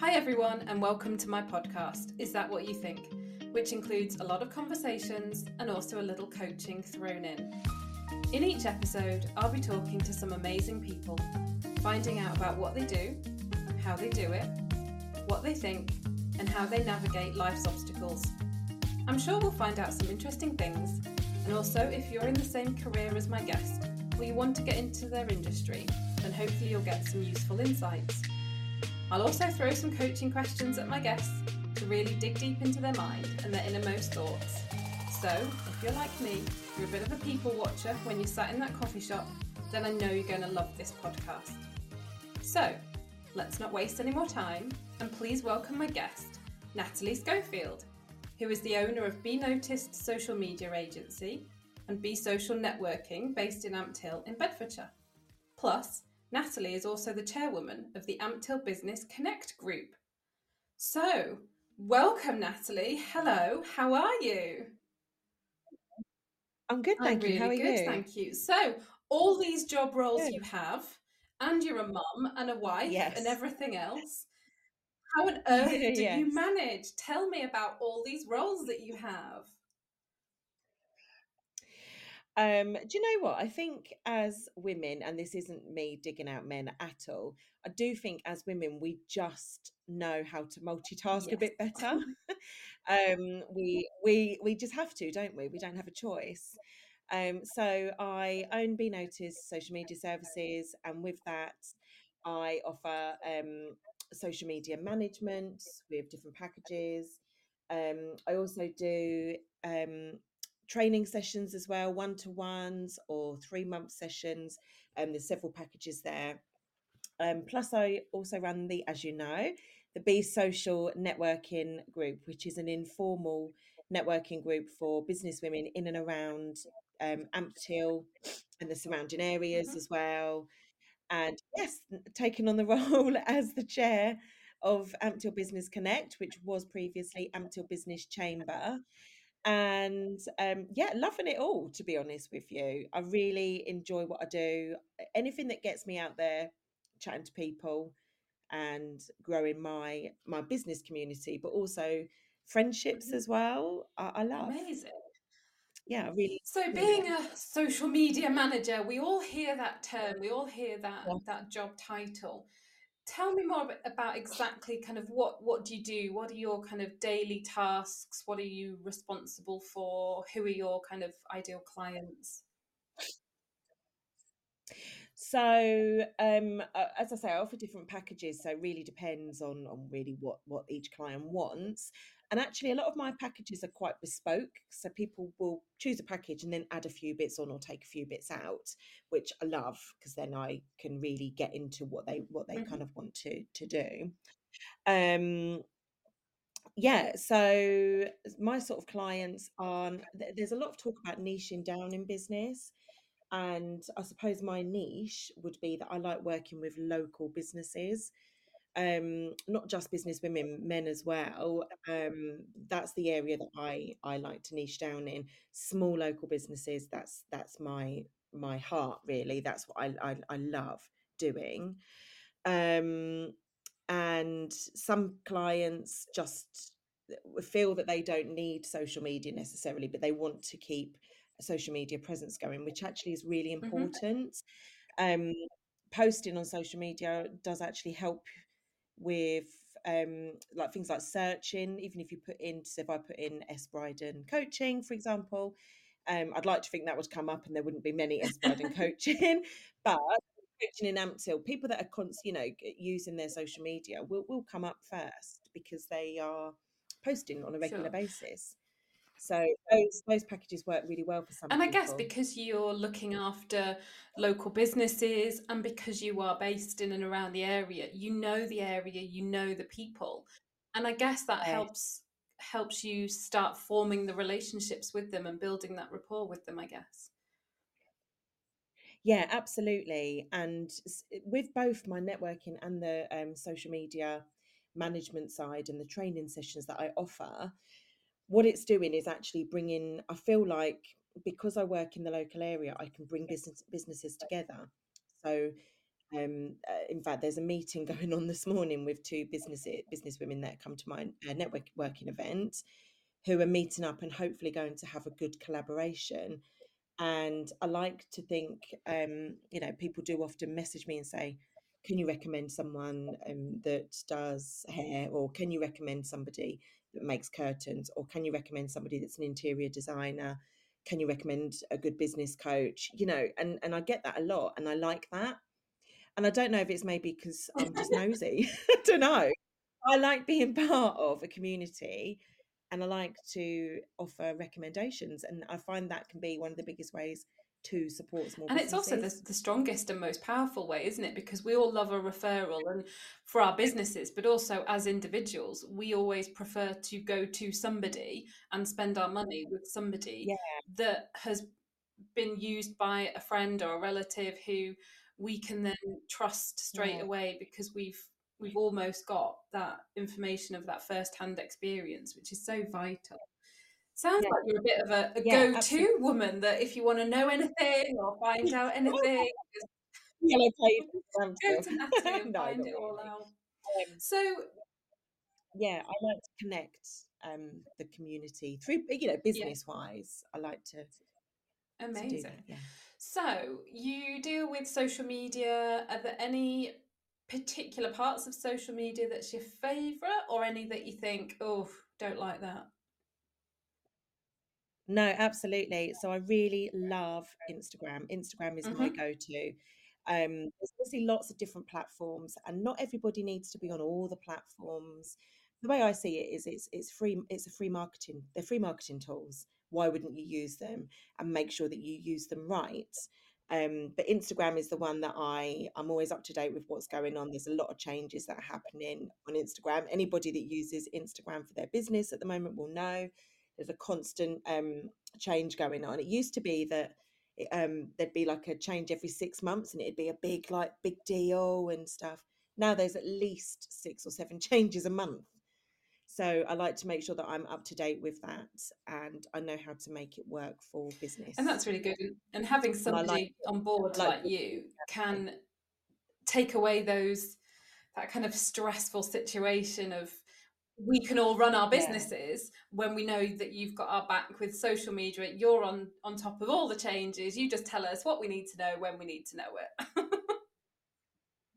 Hi, everyone, and welcome to my podcast, Is That What You Think? which includes a lot of conversations and also a little coaching thrown in. In each episode, I'll be talking to some amazing people, finding out about what they do, how they do it, what they think, and how they navigate life's obstacles. I'm sure we'll find out some interesting things, and also if you're in the same career as my guest, or you want to get into their industry, then hopefully you'll get some useful insights. I'll also throw some coaching questions at my guests to really dig deep into their mind and their innermost thoughts. So, if you're like me, you're a bit of a people watcher when you're sat in that coffee shop, then I know you're going to love this podcast. So, let's not waste any more time and please welcome my guest, Natalie Schofield, who is the owner of Be Noticed social media agency and Be Social Networking based in Ampthill in Bedfordshire. Plus, Natalie is also the chairwoman of the Ampthill Business Connect group. So, welcome, Natalie. Hello, how are you? I'm good, thank I'm you. How are good, you? thank you. So, all these job roles Good. you have, and you're a mum and a wife Yes. and everything else. How on earth do Yes. you manage? Tell me about all these roles that you have. Um, do you know what? I think as women, and this isn't me digging out men at all, I do think as women we just know how to multitask a bit better. um, we we we just have to, don't we? We don't have a choice. Um, so I own Be Noticed social media services, and with that, I offer um, social media management with different packages. Um, I also do um, training sessions as well, one to ones or three month sessions. Um, there's several packages there. Um, plus, I also run the, as you know, the Be Social Networking Group, which is an informal networking group for business women in and around um, Ampthill and the surrounding areas Mhm. as well. And yes, taken on the role as the chair of Ampthill Business Connect, which was previously Ampthill Business Chamber and um, yeah, loving it all. To be honest with you, I really enjoy what I do. Anything that gets me out there, chatting to people, and growing my my business community, but also friendships Mhm. as well. I, I love. Amazing. Yeah, really. So, really being a social media manager, we all hear that term, we all hear that Yeah. that job title. Tell me more about exactly kind of what what do you do? What are your kind of daily tasks? What are you responsible for? Who are your kind of ideal clients? So, um, as I say, I offer different packages, so it really depends on on really what what each client wants. And actually, a lot of my packages are quite bespoke, so people will choose a package and then add a few bits on or take a few bits out, which I love because then I can really get into what they what they Mhm. kind of want to to do. Um, yeah, so my sort of clients are there's a lot of talk about niching down in business. And I suppose my niche would be that I like working with local businesses, um, not just business women, men as well. Um, that's the area that I I like to niche down in. Small local businesses. That's that's my my heart really. That's what I I, I love doing. Um, and some clients just feel that they don't need social media necessarily, but they want to keep a social media presence going, which actually is really Mhm. important. Um, posting on social media does actually help with um, like things like searching. Even if you put in, so if I put in S Brydon coaching, for example, um, I'd like to think that would come up and there wouldn't be many S Brydon coaching, but coaching in Ampthill, people that are const, you know using their social media will will come up first because they are posting on a regular Sure. basis. So those those packages work really well for some And I guess because you're looking after local businesses and because you are based in and around the area, you know the area, you know the people. And I guess that helps helps you start forming the relationships with them and building that rapport with them, I guess. Yeah, absolutely. And with both my networking and the um, social media management side and the training sessions that I offer, what it's doing is actually bringing, I feel like because I work in the local area, I can bring business businesses together. So Um, uh, in fact, there's a meeting going on this morning with two business business women that come to my uh, networking event, who are meeting up and hopefully going to have a good collaboration. And I like to think, um, you know, people do often message me and say, "Can you recommend someone um, that does hair, or can you recommend somebody that makes curtains, or can you recommend somebody that's an interior designer?" can you recommend a good business coach you know and and i get that a lot and i like that and I don't know if it's maybe because I'm just nosy. I don't know. I like being part of a community and I like to offer recommendations. And I find that can be one of the biggest ways to support small and it's also the, the strongest and most powerful way isn't it? Because we all love a referral and for our businesses but also as individuals we always prefer to go to somebody and spend our money with somebody yeah. that has been used by a friend or a relative who we can then trust straight yeah. away because we've we've almost got that information of that first-hand experience which is so mm. vital sounds yeah. like you're a bit of a, a yeah, go-to absolutely. woman that if you want to know anything or find out anything yellow go to Natty and no, find it all out um, so yeah i like to connect um the community through you know business wise i like to amazing to that, yeah so, you deal with social media. Are there any particular parts of social media that's your favourite, or any that you think, oh, don't like that? No, absolutely. So I really love Instagram. Instagram is mm-hmm. my go-to. Um, there's obviously lots of different platforms, and not everybody needs to be on all the platforms. The way I see it is, it's it's free. It's a free marketing. They're free marketing tools why wouldn't you use them and make sure that you use them right um, but Instagram is the one that I I'm always up to date with what's going on. There's a lot of changes that are happening on Instagram. Anybody that uses Instagram for their business at the moment will know there's a constant um, change going on. It used to be that it, um, there'd be like a change every six months, and it'd be a big like big deal and stuff. Now there's at least six or seven changes a month. So I like to make sure that I'm up to date with that and I know how to make it work for business. And that's really good. And having somebody like, on board like, like you can take away those that kind of stressful situation of we can all run our businesses yeah. when we know that you've got our back with social media you're on on top of all the changes you just tell us what we need to know when we need to know it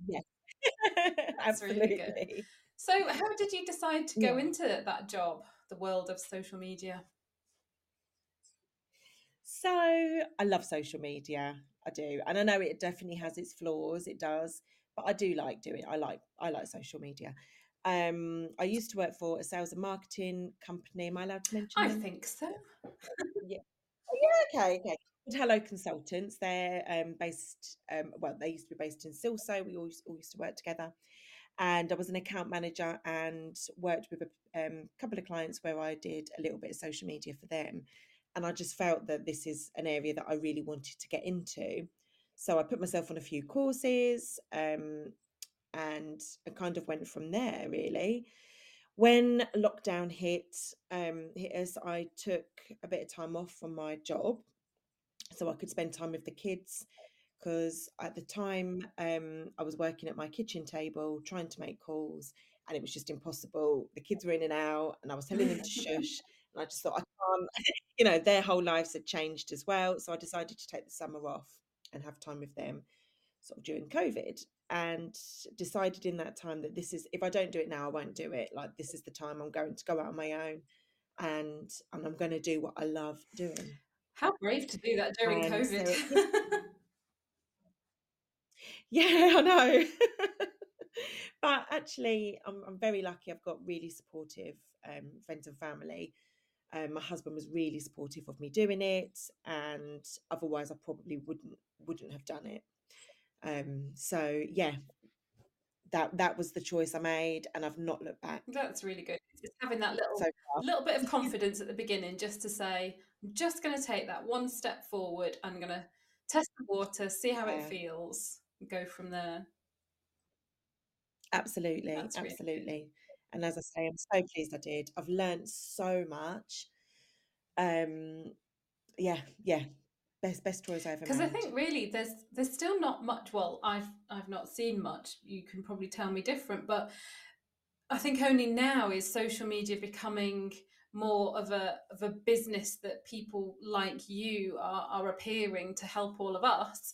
yeah absolutely really so, how did you decide to go yeah. into that job, the world of social media? So, I love social media. I do, and I know it definitely has its flaws. It does, but I do like doing. It. I like I like social media. Um, I used to work for a sales and marketing company. Am I allowed to mention? I them? think so. yeah. Yeah. Okay. Okay. Hello Consultants. They're um, based. Um, well, they used to be based in Silsoe. We all used, all used to work together and I was an account manager and worked with a um, couple of clients where I did a little bit of social media for them. And I just felt that this is an area that I really wanted to get into. So I put myself on a few courses um, and I kind of went from there really. When lockdown hit, um, hit us, I took a bit of time off from my job so I could spend time with the kids because at the time um, I was working at my kitchen table trying to make calls and it was just impossible. The kids were in and out and I was telling them to shush. And I just thought, I can't, you know, their whole lives had changed as well. So I decided to take the summer off and have time with them sort of during COVID and decided in that time that this is, if I don't do it now, I won't do it. Like, this is the time I'm going to go out on my own and, and I'm going to do what I love doing. How brave to do that during and COVID. So Yeah, I know. but actually, I'm, I'm very lucky. I've got really supportive um, friends and family. Um, my husband was really supportive of me doing it, and otherwise, I probably wouldn't wouldn't have done it. Um, so yeah, that that was the choice I made, and I've not looked back. That's really good. It's having that little so little bit of confidence at the beginning, just to say, I'm just going to take that one step forward. I'm going to test the water, see how yeah. it feels, go from there. Absolutely, That's absolutely. Really and as I say, I'm so pleased I did. I've learned so much. Um, yeah, yeah. Best best toys I've ever because. I think really there's there's still not much. Well, I've I've not seen much. You can probably tell me different, but I think only now is social media becoming more of a of a business that people like you are, are appearing to help all of us.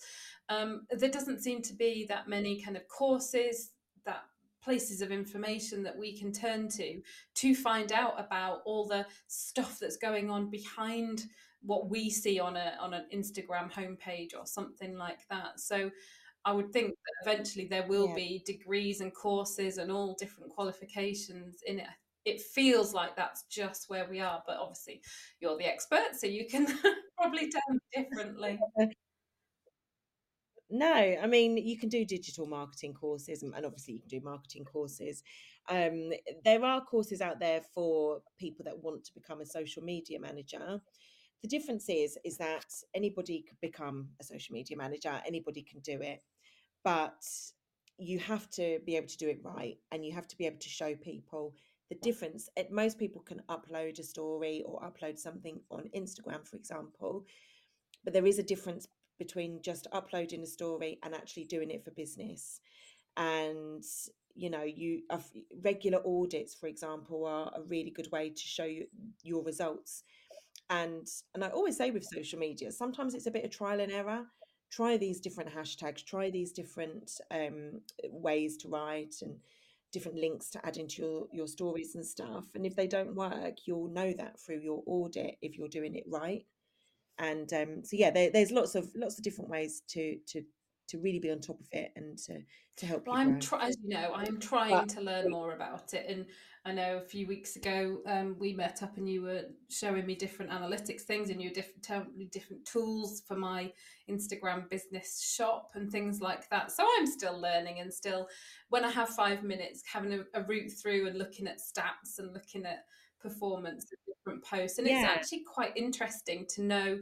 Um, there doesn't seem to be that many kind of courses that places of information that we can turn to to find out about all the stuff that's going on behind what we see on a on an Instagram homepage or something like that. So I would think that eventually there will Yeah. be degrees and courses and all different qualifications in it. It feels like that's just where we are, but obviously you're the expert, so you can probably tell me differently. No, I mean you can do digital marketing courses, and obviously you can do marketing courses. Um, there are courses out there for people that want to become a social media manager. The difference is is that anybody could become a social media manager. Anybody can do it, but you have to be able to do it right, and you have to be able to show people the difference. eh, Most people can upload a story or upload something on Instagram, for example, but there is a difference between just uploading a story and actually doing it for business and you know you regular audits for example are a really good way to show you your results and and i always say with social media sometimes it's a bit of trial and error. Try these different hashtags try these different um, ways to write and different links to add into your your stories and stuff and if they don't work you'll know that through your audit if you're doing it right. And um, so yeah there, there's lots of lots of different ways to to to really be on top of it and to to help Well, I'm grow try- as you know, I'm trying but to learn more about it, and I know a few weeks ago um, we met up and you were showing me different analytics things, and you were different telling different tools for my Instagram business shop and things like that. So I'm still learning and still, when I have five minutes, having a, a route through and looking at stats and looking at performance of different posts, and it's actually quite interesting to know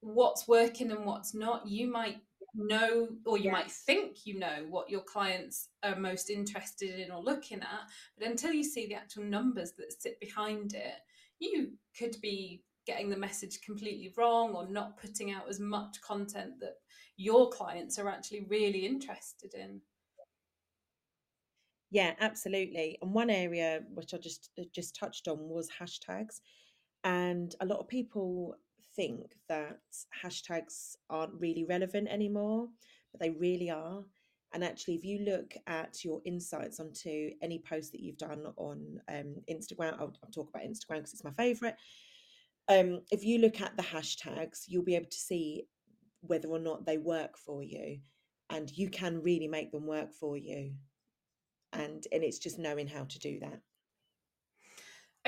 what's working and what's not. You might know or you might think you know what your clients are most interested in or looking at but until you see the actual numbers that sit behind it you could be getting the message completely wrong or not putting out as much content that your clients are actually really interested in. Yeah absolutely and one area which i just uh, just touched on was hashtags and a lot of people think that hashtags aren't really relevant anymore but they really are. And actually if you look at your insights onto any post that you've done on um, instagram I'll, I'll talk about instagram because it's my favorite um, if you look at the hashtags you'll be able to see whether or not they work for you and you can really make them work for you. And and it's just knowing how to do that.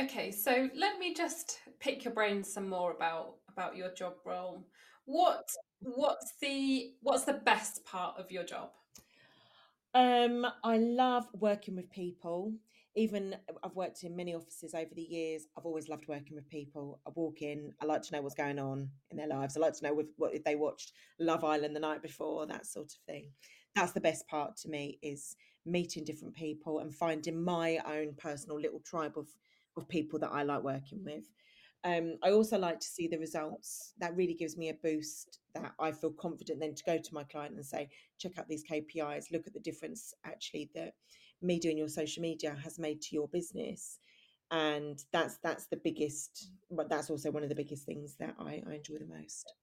Okay so let me just pick your brain some more about about your job role. What what's the what's the best part of your job? Um i love working with people. Even i've worked in many offices over the years i've always loved working with people. I walk in i like to know what's going on in their lives. I like to know what they watched love island the night before that sort of thing. That's the best part to me is meeting different people and finding my own personal little tribe of of people that i like working with um, I also like to see the results. That really gives me a boost that I feel confident then to go to my client and say, check out these KPIs, look at the difference actually that me doing your social media has made to your business. And that's that's the biggest but that's also one of the biggest things that I, I enjoy the most.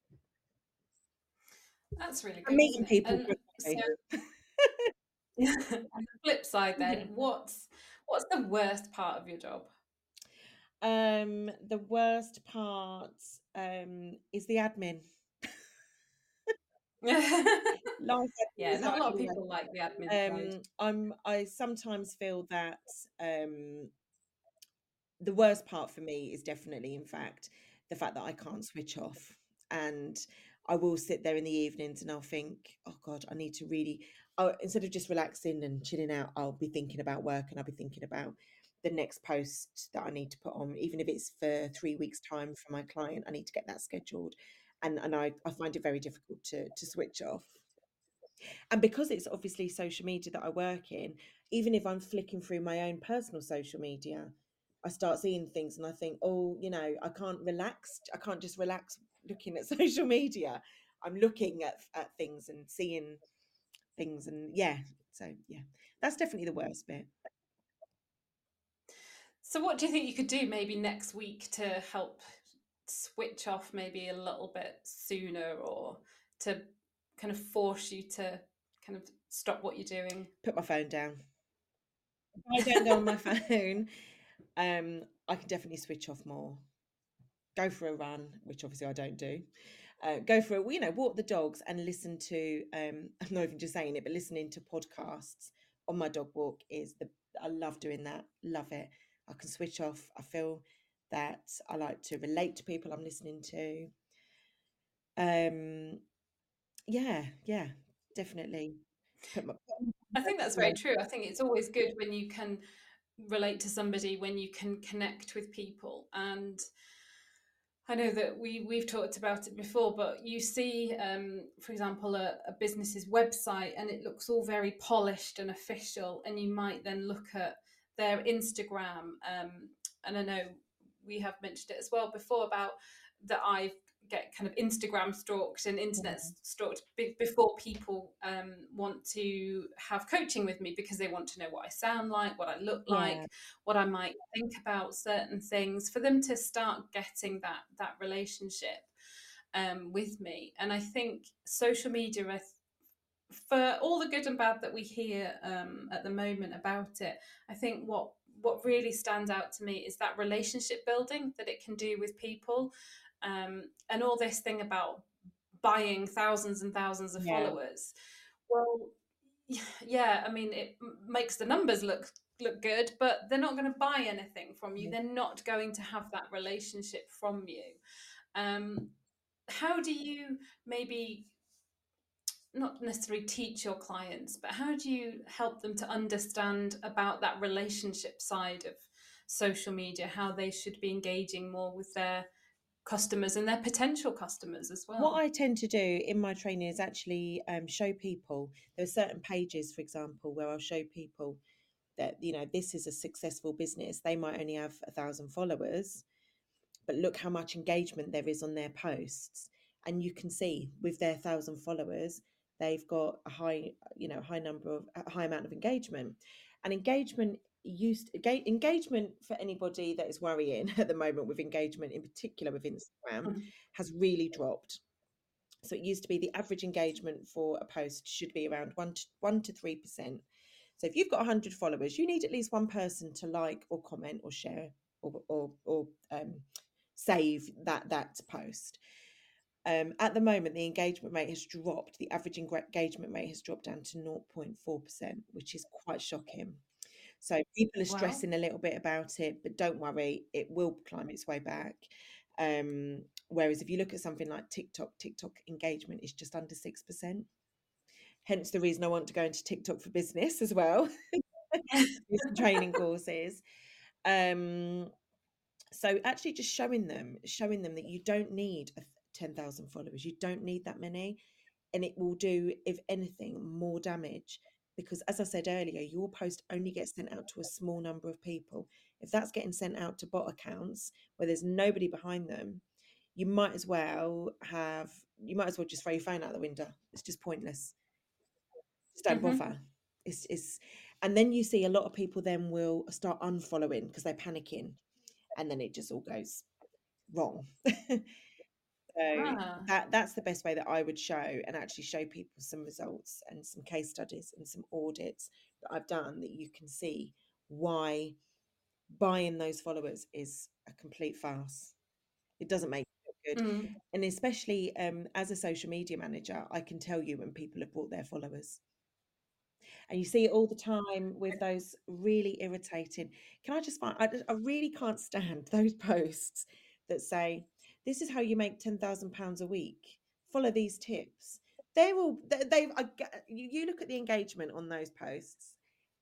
that's really good meeting people and so on the flip side then what's what's the worst part of your job Um, the worst part um is the admin. Life yeah not a lot of people like the admin um I'm I sometimes feel that um the worst part for me is definitely in fact the fact that I can't switch off. And I will sit there in the evenings and I'll think oh god I need to really oh, instead of just relaxing and chilling out I'll be thinking about work and I'll be thinking about the next post that I need to put on even if it's for 3 weeks time for my client I need to get that scheduled and and I I find it very difficult to to switch off and because it's obviously social media that I work in, even if I'm flicking through my own personal social media, I start seeing things and I think, oh, you know, I can't relax. I can't just relax looking at social media. I'm looking at at things and seeing things, and yeah. So yeah, that's definitely the mm. worst bit. So, what do you think you could do maybe next week to help switch off maybe a little bit sooner or to kind of force you to kind of stop what you're doing? Put my phone down. If I don't go on my phone, um, I can definitely switch off more. Go for a run, which obviously I don't do. Uh, go for a, you know, walk the dogs and listen to. Um, I'm not even just saying it, but listening to podcasts on my dog walk is the. I love doing that. Love it. I can switch off. I feel that I like to relate to people I'm listening to. Um, yeah, yeah, definitely. I think that's very true. I think it's always good when you can relate to somebody, when you can connect with people. And I know that we we've talked about it before, but you see, um, for example, a, a business's website, and it looks all very polished and official, and you might then look at their Instagram. Um, and I know we have mentioned it as well before about that I get kind of Instagram stalked and internet mm-hmm. stalked before people um, want to have coaching with me because they want to know what I sound like, what I look like, yeah. what I might think about certain things, for them to start getting that that relationship um, with me. And I think social media, for all the good and bad that we hear um, at the moment about it, I think what what really stands out to me is that relationship building that it can do with people. Um, and all this thing about buying thousands and thousands of yeah. followers. Well yeah i mean it makes the numbers look look good but they're not going to buy anything from you. They're not going to have that relationship from you. Um, how do you maybe not necessarily teach your clients, but how do you help them to understand about that relationship side of social media, how they should be engaging more with their customers and their potential customers as well? What I tend to do in my training is actually um, show people there are certain pages, for example, where I'll show people that you know this is a successful business. They might only have a thousand followers, but look how much engagement there is on their posts. And you can see with their thousand followers, they've got a high you know high number of a high amount of engagement. And engagement used engagement for anybody that is worrying at the moment with engagement in particular with instagram mm-hmm. has really dropped. So it used to be the average engagement for a post should be around 1 to 1 to 3% so if you've got 100 followers you need at least one person to like or comment or share or or, or um, save that that post um, at the moment, the engagement rate has dropped. The average engagement rate has dropped down to 0.4%, which is quite shocking. So people are stressing wow. a little bit about it, but don't worry, it will climb its way back. Um, whereas if you look at something like TikTok, TikTok engagement is just under 6%. Hence the reason I want to go into TikTok for business as well, training courses. Um, so actually just showing them, showing them that you don't need a 10,000 followers. You don't need that many. And it will do, if anything, more damage. Because as I said earlier, your post only gets sent out to a small number of people. If that's getting sent out to bot accounts where there's nobody behind them, you might as well have, you might as well just throw your phone out the window. It's just pointless. Just don't mm-hmm. bother. It's, it's, and then you see a lot of people then will start unfollowing because they're panicking. And then it just all goes wrong. So ah. that that's the best way that I would show and actually show people some results and some case studies and some audits that I've done that you can see why buying those followers is a complete farce. It doesn't make good. Mm. And especially um, as a social media manager, I can tell you when people have bought their followers. And you see it all the time with those really irritating. Can I just find? I, I really can't stand those posts that say, this is how you make £10,000 a week. Follow these tips. They're all, they've, you look at the engagement on those posts,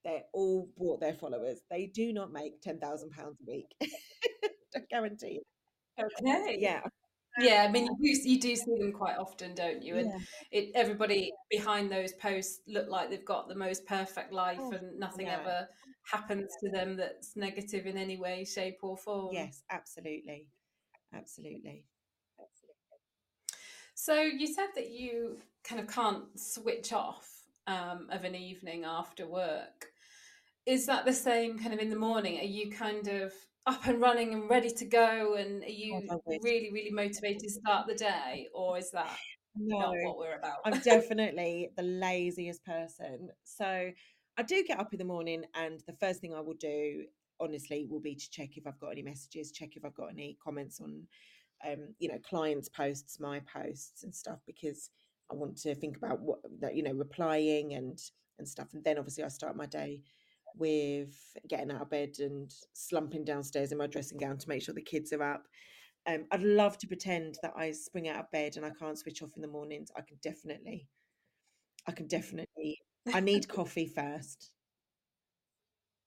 they're all bought their followers. They do not make £10,000 a week. Don't guarantee. Okay. Yeah. Yeah, I mean, um, you do, you do see them quite often, don't you? And yeah. it, everybody behind those posts look like they've got the most perfect life, oh, and nothing no. ever happens to them that's negative in any way, shape, or form. Yes, absolutely absolutely. So you said that you kind of can't switch off um, of an evening after work. Is that the same kind of in the morning? Are you kind of up and running and ready to go? And are you really, really motivated to start the day? Or is that no, not what we're about? I'm definitely the laziest person. So I do get up in the morning, and the first thing I will do, honestly, will be to check if I've got any messages, check if I've got any comments on um, you know, clients' posts, my posts and stuff, because I want to think about what that, you know, replying and and stuff. And then obviously I start my day with getting out of bed and slumping downstairs in my dressing gown to make sure the kids are up. Um, I'd love to pretend that I spring out of bed and I can't switch off in the mornings. I can definitely, I can definitely, I need coffee first.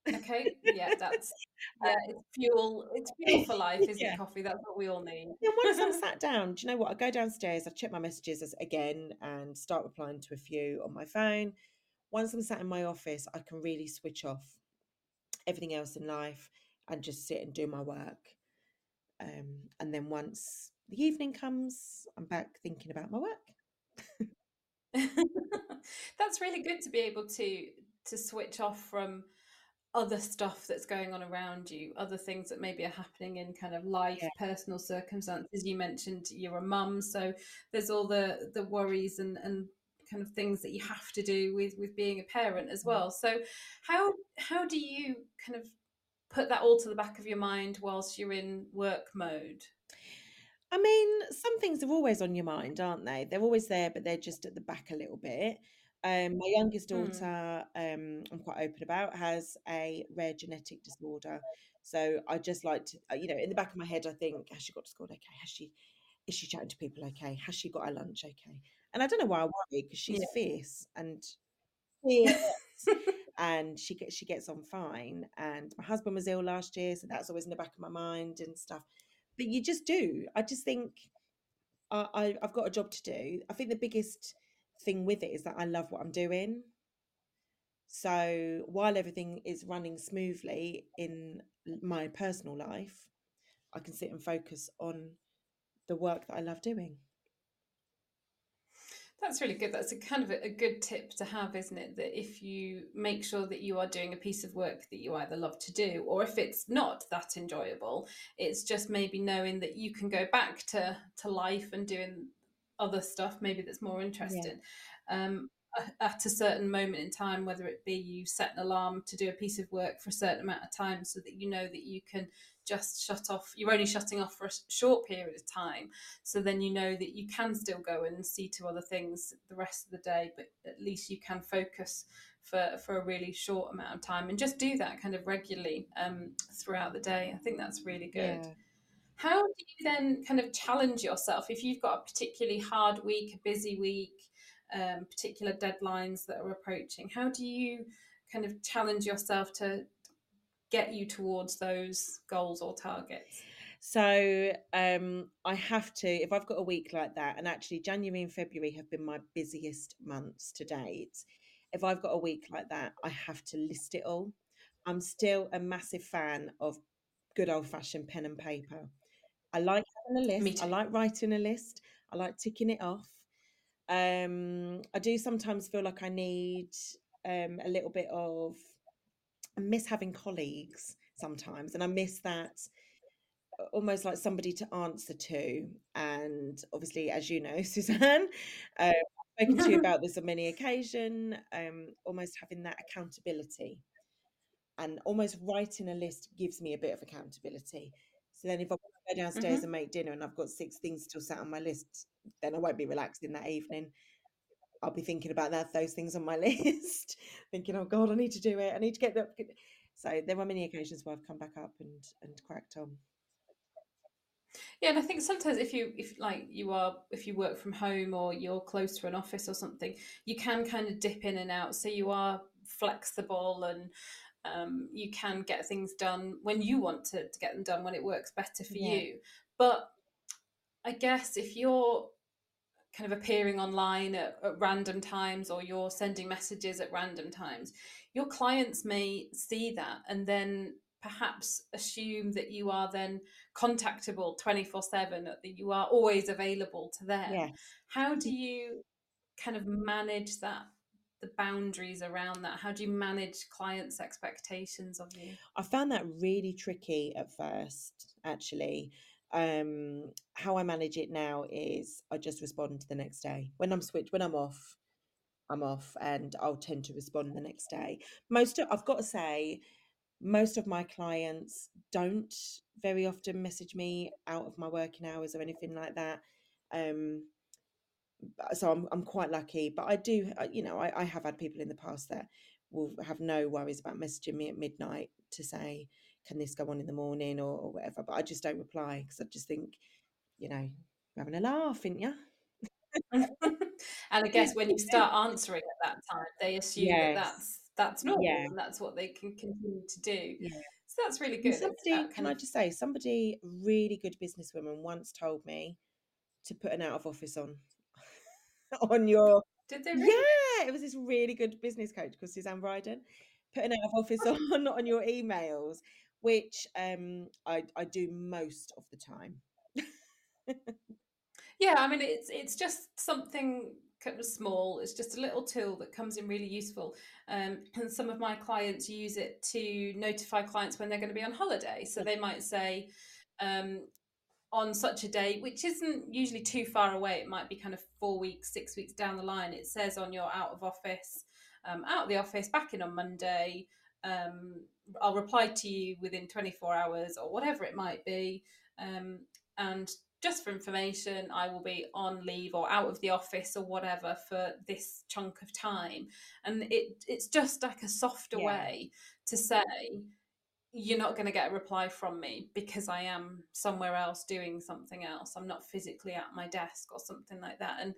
Okay, yeah, that's yeah, it's fuel. It's fuel for life, isn't yeah. coffee? That's what we all need. And once I'm sat down, do you know what? I go downstairs, I check my messages again, and start replying to a few on my phone. Once I'm sat in my office, I can really switch off everything else in life and just sit and do my work. Um, and then once the evening comes, I'm back thinking about my work. That's really good to be able to to switch off from other stuff that's going on around you, other things that maybe are happening in kind of life, yeah. personal circumstances. You mentioned you're a mum, so there's all the the worries and and kind of things that you have to do with with being a parent as mm. well. So how how do you kind of put that all to the back of your mind whilst you're in work mode? I mean, some things are always on your mind, aren't they? They're always there, but they're just at the back a little bit. Um, my youngest mm. daughter, um, I'm quite open about, has a rare genetic disorder. So I just like to, uh, you know, in the back of my head, I think, has she got to school okay? Has she, is she chatting to people okay? Has she got her lunch okay? And I don't know why I worry because she's yeah. fierce and fierce. and she gets she gets on fine. And my husband was ill last year, so that's always in the back of my mind and stuff. But you just do. I just think I, I've got a job to do. I think the biggest thing with it is that I love what I'm doing. So while everything is running smoothly in my personal life, I can sit and focus on the work that I love doing. That's really good. That's a kind of a, a, good tip to have, isn't it? That if you make sure that you are doing a piece of work that you either love to do, or if it's not that enjoyable, it's just maybe knowing that you can go back to to life and doing other stuff maybe that's more interesting yeah. um, at a certain moment in time whether it be you set an alarm to do a piece of work for a certain amount of time so that you know that you can just shut off you're only shutting off for a short period of time so then you know that you can still go and see to other things the rest of the day but at least you can focus for for a really short amount of time and just do that kind of regularly um, throughout the day i think that's really good yeah. How do you then kind of challenge yourself if you've got a particularly hard week, a busy week, um, particular deadlines that are approaching? How do you kind of challenge yourself to get you towards those goals or targets? So um, I have to, if I've got a week like that, and actually January and February have been my busiest months to date. If I've got a week like that, I have to list it all. I'm still a massive fan of good old fashioned pen and paper. I like having a list. I like writing a list. I like ticking it off. Um, I do sometimes feel like I need um, a little bit of. I miss having colleagues sometimes, and I miss that uh, almost like somebody to answer to. And obviously, as you know, Suzanne, uh, I've spoken to you about this on many occasions. Um, almost having that accountability, and almost writing a list gives me a bit of accountability. So then, if I go downstairs mm-hmm. and make dinner and I've got six things still sat on my list, then I won't be relaxing that evening. I'll be thinking about that those things on my list, thinking, "Oh God, I need to do it. I need to get that." So there were many occasions where I've come back up and and cracked on. Yeah, and I think sometimes if you if like you are if you work from home or you're close to an office or something, you can kind of dip in and out. So you are flexible and um, you can get things done when you want to, to get them done when it works better for yeah. you but i guess if you're kind of appearing online at, at, random times or you're sending messages at random times your clients may see that and then perhaps assume that you are then contactable 24 7 that you are always available to them Yeah. how do you kind of manage that the boundaries around that how do you manage clients expectations of you I found that really tricky at first, actually. Um, how I manage it now is I just respond to the next day. When I'm switched, when I'm off, I'm off and I'll tend to respond the next day. Most of, I've got to say, most of my clients don't very often message me out of my working hours or anything like that. Um, so I'm I'm quite lucky, but I do, uh, you know, I, I have had people in the past that will have no worries about messaging me at midnight to say, can this go on in the morning or, or whatever. But I just don't reply because I just think, you know, you're having a laugh, aren't you? and I guess when you start answering at that time, they assume that that's that's normal Yeah. and that's what they can continue to do. Yeah. So that's really good. Somebody, that can kind I just say, somebody really good businesswoman once told me to put an out of office on on your did they really? Yeah, it was this really good business coach called Suzanne Brydon. Put an out of office on on your emails, which um I I do most of the time. Yeah, I mean it's it's just something kind of small. It's just a little tool that comes in really useful. Um, and some of my clients use it to notify clients when they're going to be on holiday. So they might say, um, on such a day, which isn't usually too far away, it might be kind of four weeks, six weeks down the line. It says on your out of office, um, out of the office, back in on Monday. Um, I'll reply to you within 24 hours or whatever it might be. Um, and just for information, I will be on leave or out of the office or whatever for this chunk of time. And it it's just like a softer Yeah. way to say, you're not going to get a reply from me because I am somewhere else doing something else. I'm not physically at my desk or something like that. And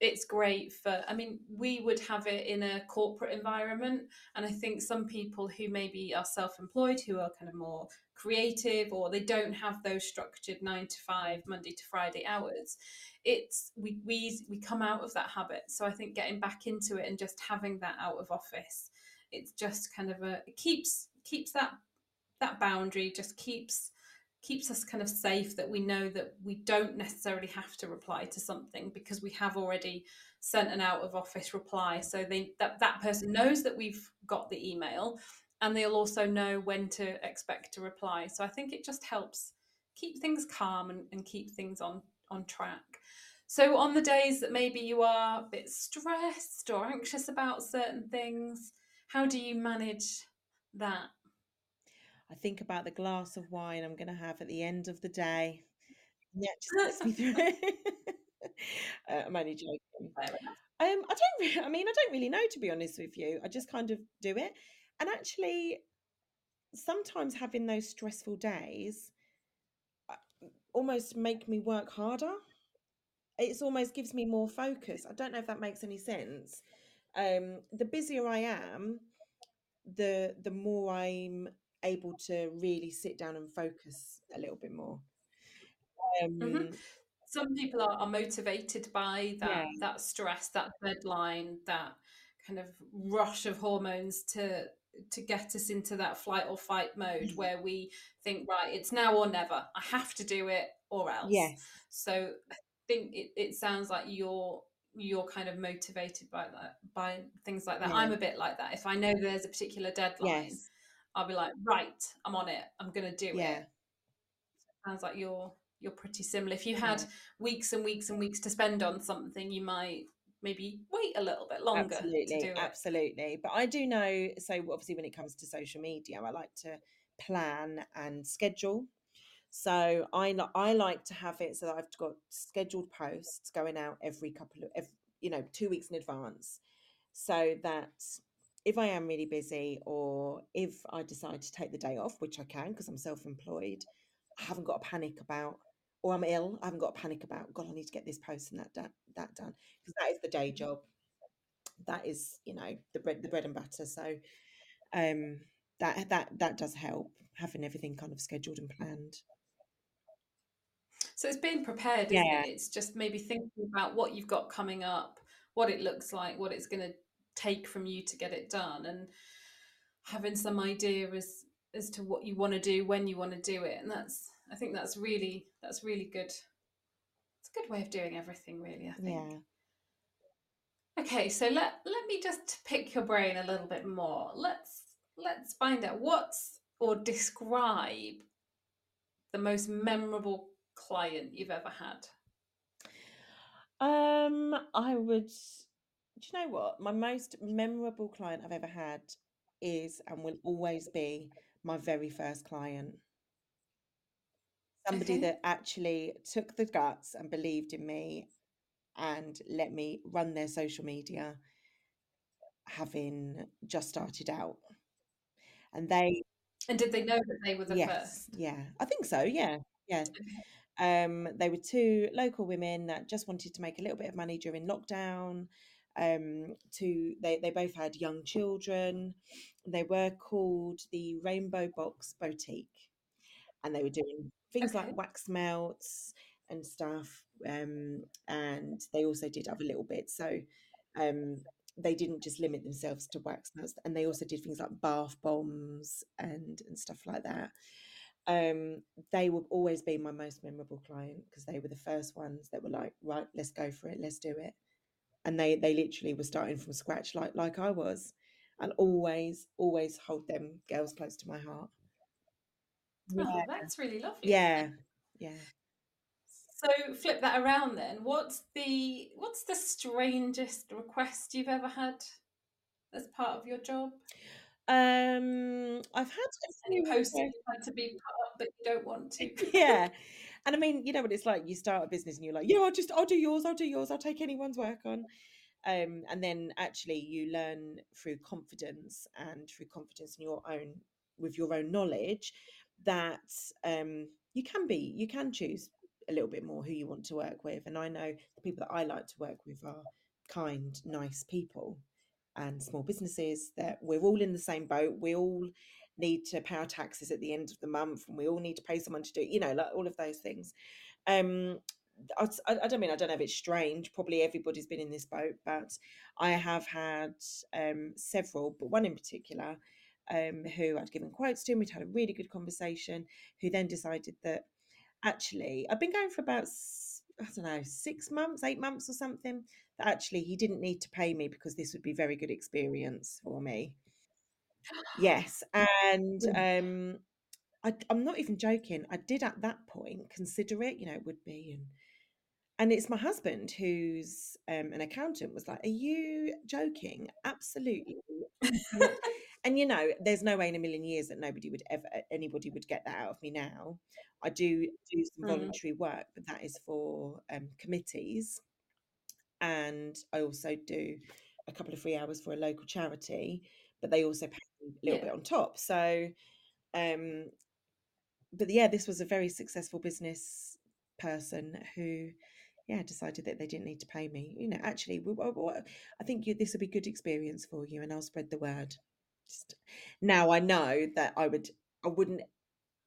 it's great for, I mean, we would have it in a corporate environment. And I think some people who maybe are self employed, who are kind of more creative or they don't have those structured nine to five, Monday to Friday hours, it's we, we, we come out of that habit. So I think getting back into it and just having that out of office, it's just kind of a, it keeps, keeps that that boundary just keeps keeps us kind of safe that we know that we don't necessarily have to reply to something because we have already sent an out of office reply. So they that that person knows that we've got the email and they'll also know when to expect to reply. So i think it just helps keep things calm and, and keep things on on track. So on the days that maybe you are a bit stressed or anxious about certain things how do you manage that I think about the glass of wine I'm going to have at the end of the day. And that just gets me through uh, I'm only joking. Um, I don't. Re- I mean, I don't really know to be honest with you. I just kind of do it, and actually, sometimes having those stressful days uh, almost make me work harder. It's almost gives me more focus. I don't know if that makes any sense. Um, the busier I am, the the more I'm able to really sit down and focus a little bit more. Um, Mhm. Some people are, are motivated by that Yeah. that stress, that deadline, that kind of rush of hormones to to get us into that flight or fight mode Mhm. where we think, right, it's now or never. I have to do it or else. Yes. So I think it, it sounds like you're you're kind of motivated by that by things like that. Yeah. I'm a bit like that. If I know there's a particular deadline, Yes. I'll be like, right, I'm on it. I'm gonna do Yeah. it. Sounds like you're you're pretty similar. If you Yeah. had weeks and weeks and weeks to spend on something, you might maybe wait a little bit longer to do Absolutely, it. absolutely. But I do know, so obviously when it comes to social media, I like to plan and schedule. So I I like to have it so that I've got scheduled posts going out every couple of, ev you know, two weeks in advance, so that if I am really busy or if I decide to take the day off, which I can because I'm self-employed, I haven't got a panic about, or I'm ill, I haven't got a panic about, God, I need to get this post and that done, that done, because that is the day job. That is, you know, the bread, the bread and butter. So, um, that that that does help having everything kind of scheduled and planned. So it's being prepared, isn't Yeah. it? It's just maybe thinking about what you've got coming up, what it looks like, what it's going to take from you to get it done, and having some idea as as to what you want to do when you want to do it and that's i think that's really that's really good it's a good way of doing everything really i think Yeah. okay so let let me just pick your brain a little bit more let's let's find out what's or describe the most memorable client you've ever had Um, I would. Do you know what? My most memorable client I've ever had is and will always be my very first client. Somebody okay that actually took the guts and believed in me and let me run their social media, having just started out. And they, and did they know that they were the yes, first yeah, I think so. Yeah, yeah. Um, they were two local women that just wanted to make a little bit of money during lockdown. Um, to they they both had young children. They were called the Rainbow Box Boutique, and they were doing things okay like wax melts and stuff. Um, and they also did other little bits. So um, they didn't just limit themselves to wax melts, and they also did things like bath bombs and and stuff like that um they will always be my most memorable client because they were the first ones that were like right let's go for it let's do it and they they literally were starting from scratch like like I was and always always hold them girls close to my heart oh yeah that's really lovely yeah yeah So flip that around then. What's the what's the strangest request you've ever had as part of your job? um I've had a few posts you had to be put up but you don't want to? yeah and I mean you know what it's like you start a business and you're like yeah I'll just I'll do yours I'll do yours I'll take anyone's work on. Um, and then actually you learn through confidence and through confidence in your own with your own knowledge that um, you can be you can choose a little bit more who you want to work with. And i know the people that i like to work with are kind nice people and small businesses that we're all in the same boat. We all need to pay our taxes at the end of the month and we all need to pay someone to do you know like all of those things um I, I don't mean I don't know if it's strange. Probably everybody's been in this boat, but I have had um, several, but one in particular, um, who I'd given quotes to, and we'd had a really good conversation. Who then decided that actually I've been going for about I don't know six months, eight months or something. That actually he didn't need to pay me because this would be very good experience for me. Yes, and Mm. um, I, I'm not even joking. I did at that point consider it. You know, it would be and and it's my husband who's um, an accountant was like, "Are you joking? Absolutely, And you know, there's no way in a million years that nobody would ever anybody would get that out of me now. I do do some Mm. voluntary work, but that is for um, committees, and I also do a couple of free hours for a local charity, but they also pay little Yeah. bit on top. So, um, but yeah, this was a very successful business person who yeah decided that they didn't need to pay me you know actually we, we- we- i think you, this would be good experience for you and i'll spread the word just now i know that i would i wouldn't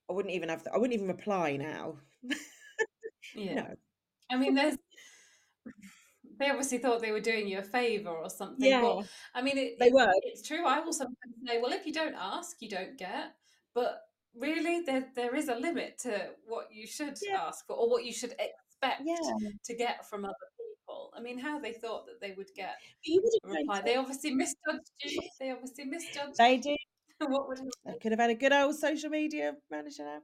i wouldn't even have i wouldn't even reply now Yeah. no I mean, there's they obviously thought they were doing you a favor or something, yeah but I mean, it, they were it's true. I will sometimes say, well, if you don't ask, you don't get. But really, there there is a limit to what you should yeah ask for or what you should expect yeah to get from other people. I mean, how they thought that they would get a reply. They obviously misjudged you. They obviously misjudged they do what would I could have had a good old social media manager now.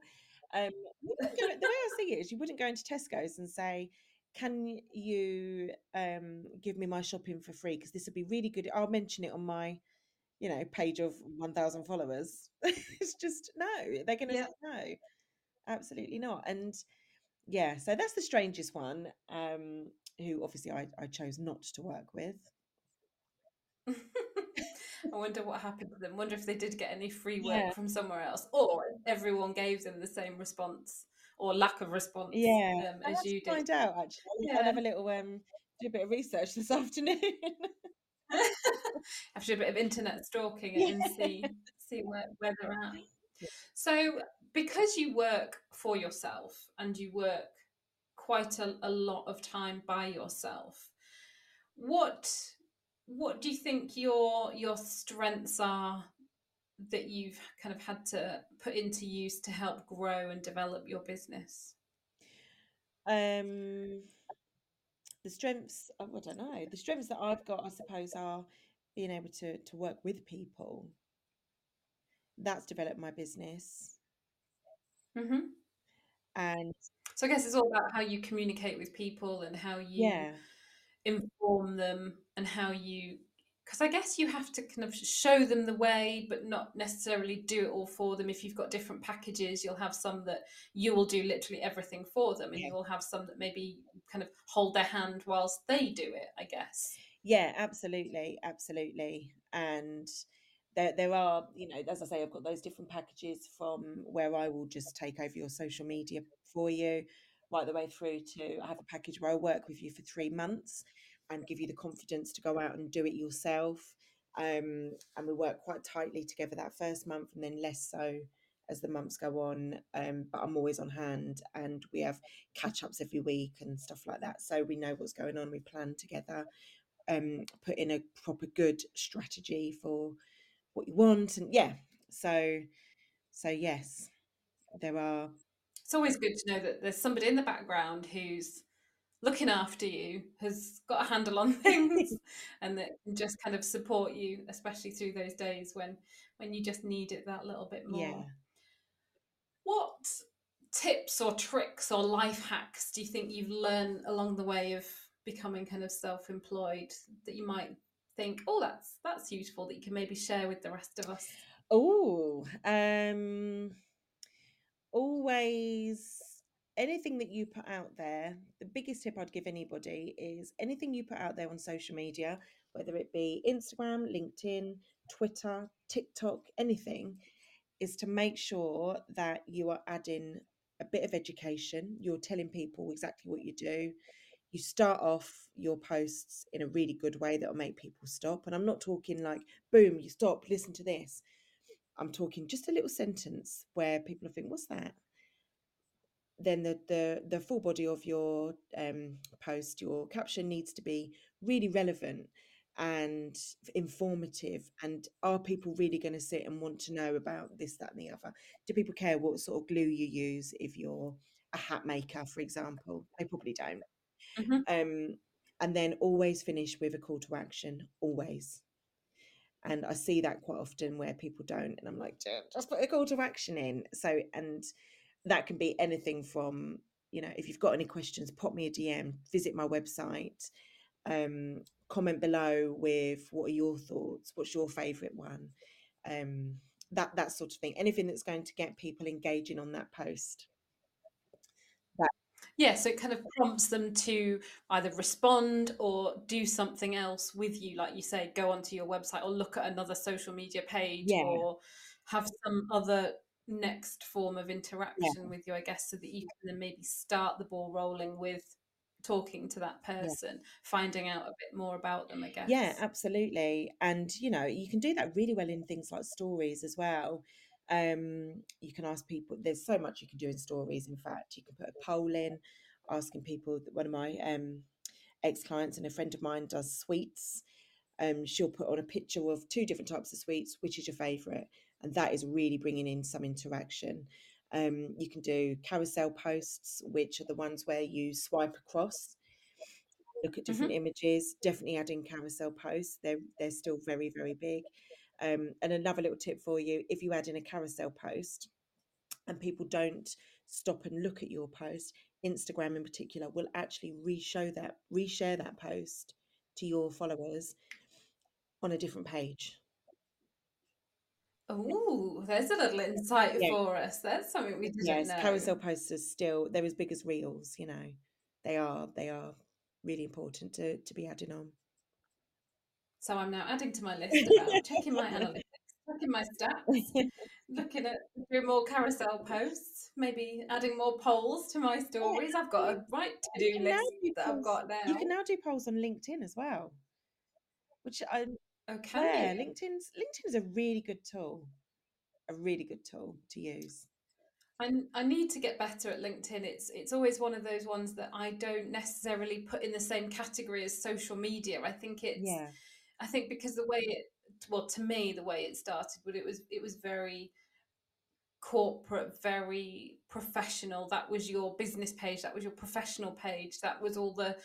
Um, you wouldn't go, the way I see it is, you wouldn't go into Tesco's and say, "Can you um, give me my shopping for free? Because this would be really good. I'll mention it on my, you know, page of one thousand followers." it's just no. They're going to Yeah. say no. Absolutely not. And yeah, so that's the strangest one. Um, who obviously I, I chose not to work with. I wonder what happened to them. Wonder if they did get any free Yeah, work from somewhere else, or everyone gave them the same response or lack of response yeah. um, as you did. find out. Actually, I'll, I'll have a little um, do a bit of research this afternoon. do a bit of internet stalking Yeah. and see see where, where they're at. So, because you work for yourself and you work quite a, a lot of time by yourself, what what do you think your your strengths are that you've kind of had to put into use to help grow and develop your business? Um, the strengths, oh, I don't know, the strengths that I've got, I suppose, are being able to to work with people. That's developed my business. Mm-hmm. And so I guess it's all about how you communicate with people and how you yeah, inform them and how you because I guess you have to kind of show them the way, but not necessarily do it all for them. If you've got different packages, you'll have some that you will do literally everything for them, and Yeah. you'll have some that maybe kind of hold their hand whilst they do it. I guess. yeah, absolutely, absolutely. And there there are, you know, as I say, I've got those different packages from where I will just take over your social media for you, right the way through to I have a package where I work with you for three months and give you the confidence to go out and do it yourself. Um, and we work quite tightly together that first month and then less so as the months go on. Um, but I'm always on hand and we have catch ups every week and stuff like that. So we know what's going on, we plan together, um, put in a proper good strategy for what you want. And yeah, so so yes, there are It's always good to know that there's somebody in the background who's looking after you, has got a handle on things, and that can just kind of support you, especially through those days when when you just need it that little bit more. yeah. What tips or tricks or life hacks do you think you've learned along the way of becoming kind of self-employed that you might think, oh, that's that's useful that you can maybe share with the rest of us? Oh, um, always anything that you put out there, the biggest tip I'd give anybody is anything you put out there on social media, whether it be Instagram, LinkedIn, Twitter, TikTok, anything, is to make sure that you are adding a bit of education. You're telling people exactly what you do. You start off your posts in a really good way that will make people stop. And I'm not talking like, boom, you stop, listen to this. I'm talking just a little sentence where people think, "What's that?" Then the the the full body of your um, post, your caption needs to be really relevant and informative. And are people really going to sit and want to know about this, that, and the other? Do people care what sort of glue you use if you're a hat maker, for example? They probably don't. Mhm. Um, and then always finish with a call to action. Always and I see that quite often where people don't, and I'm like, just put a call to action in. So, and that can be anything from, you know, if you've got any questions, pop me a DM, visit my website, um, comment below with what are your thoughts, what's your favourite one, um, that that sort of thing. Anything that's going to get people engaging on that post. Yeah, so it kind of prompts them to either respond or do something else with you, like you say, go onto your website or look at another social media page Yeah. or have some other next form of interaction with you, I guess, so that you can then maybe start the ball rolling with talking to that person, finding out a bit more about them, I guess. Yeah, absolutely. And you know, you can do that really well in things like stories as well. Um, you can ask people, there's so much you can do in stories. In fact, you can put a poll in asking people one of my um ex-clients and a friend of mine does sweets. Um, she'll put on a picture of two different types of sweets, which is your favorite? And that is really bringing in some interaction. Um, you can do carousel posts, which are the ones where you swipe across look at different images. Definitely adding carousel posts. They're they're still very very big. Um, and another little tip for you: if you add in a carousel post, and people don't stop and look at your post, Instagram in particular will actually re-show that, reshare that post to your followers on a different page. Oh, there's a little insight Yeah. for us. That's something we didn't Yes, know. carousel posts are still they're as big as reels. You know, they are they are really important to to be adding on. So I'm now adding to my list about checking my analytics, checking my stats, looking at doing more carousel posts, maybe adding more polls to my stories. I've got a right list do that I've got now. You can now do polls on LinkedIn as well, which I Okay. yeah, LinkedIn's LinkedIn's a really good tool, a really good tool to use. I, I need to get better at LinkedIn. It's it's always one of those ones that I don't necessarily put in the same category as social media. I think it's Yeah, I think because the way it well to me the way it started but it was it was very corporate very professional that was your business page that was your professional page that was all the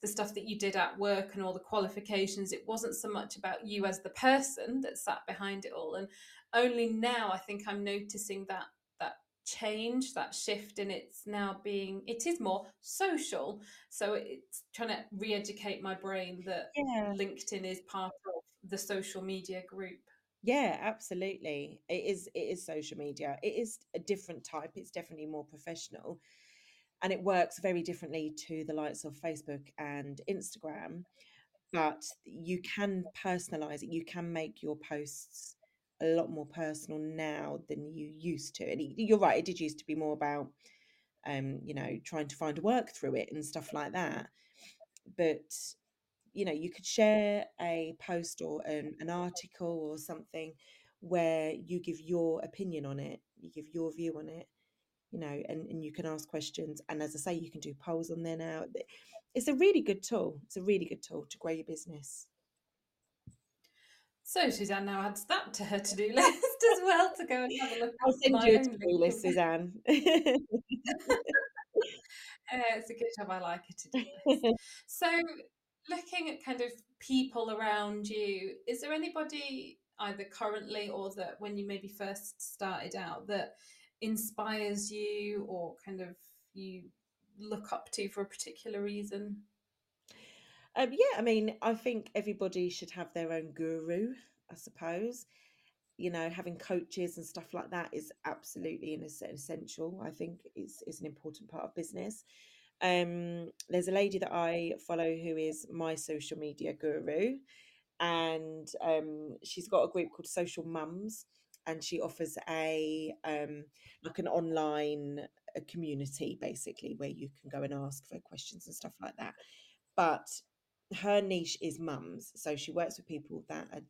the stuff that you did at work and all the qualifications it wasn't so much about you as the person that sat behind it all and only now i think i'm noticing that that change that shift and it's now being it is more social so it's trying to re-educate my brain that Yeah. linkedin is part of the social media group Yeah, absolutely. It is it is social media. It is a different type. It's definitely more professional. And it works very differently to the likes of Facebook and Instagram. But you can personalize it. You can make your posts a lot more personal now than you used to. And you're right, it did used to be more about um, you know, trying to find work through it and stuff like that. But you know you could share a post or an, an article or something where you give your opinion on it you give your view on it you know and, and you can ask questions and as i say you can do polls on there now. It's a really good tool. It's a really good tool to grow your business. So suzanne now adds that to her to-do list as well to go and have a look i'll send you a to-do list suzanne. Uh, it's a good job. I like a to-do list. So, looking at kind of people around you, is there anybody either currently or that when you maybe first started out that inspires you or kind of you look up to for a particular reason? um, yeah i mean i think everybody should have their own guru i suppose. You know having coaches and stuff like that is absolutely an essential. I think is is an important part of business. Um there's a lady that i follow who is my social media guru and um she's got a group called social mums and she offers a um like an online community basically where you can go and ask for questions and stuff like that. But her niche is mums so she works with people that are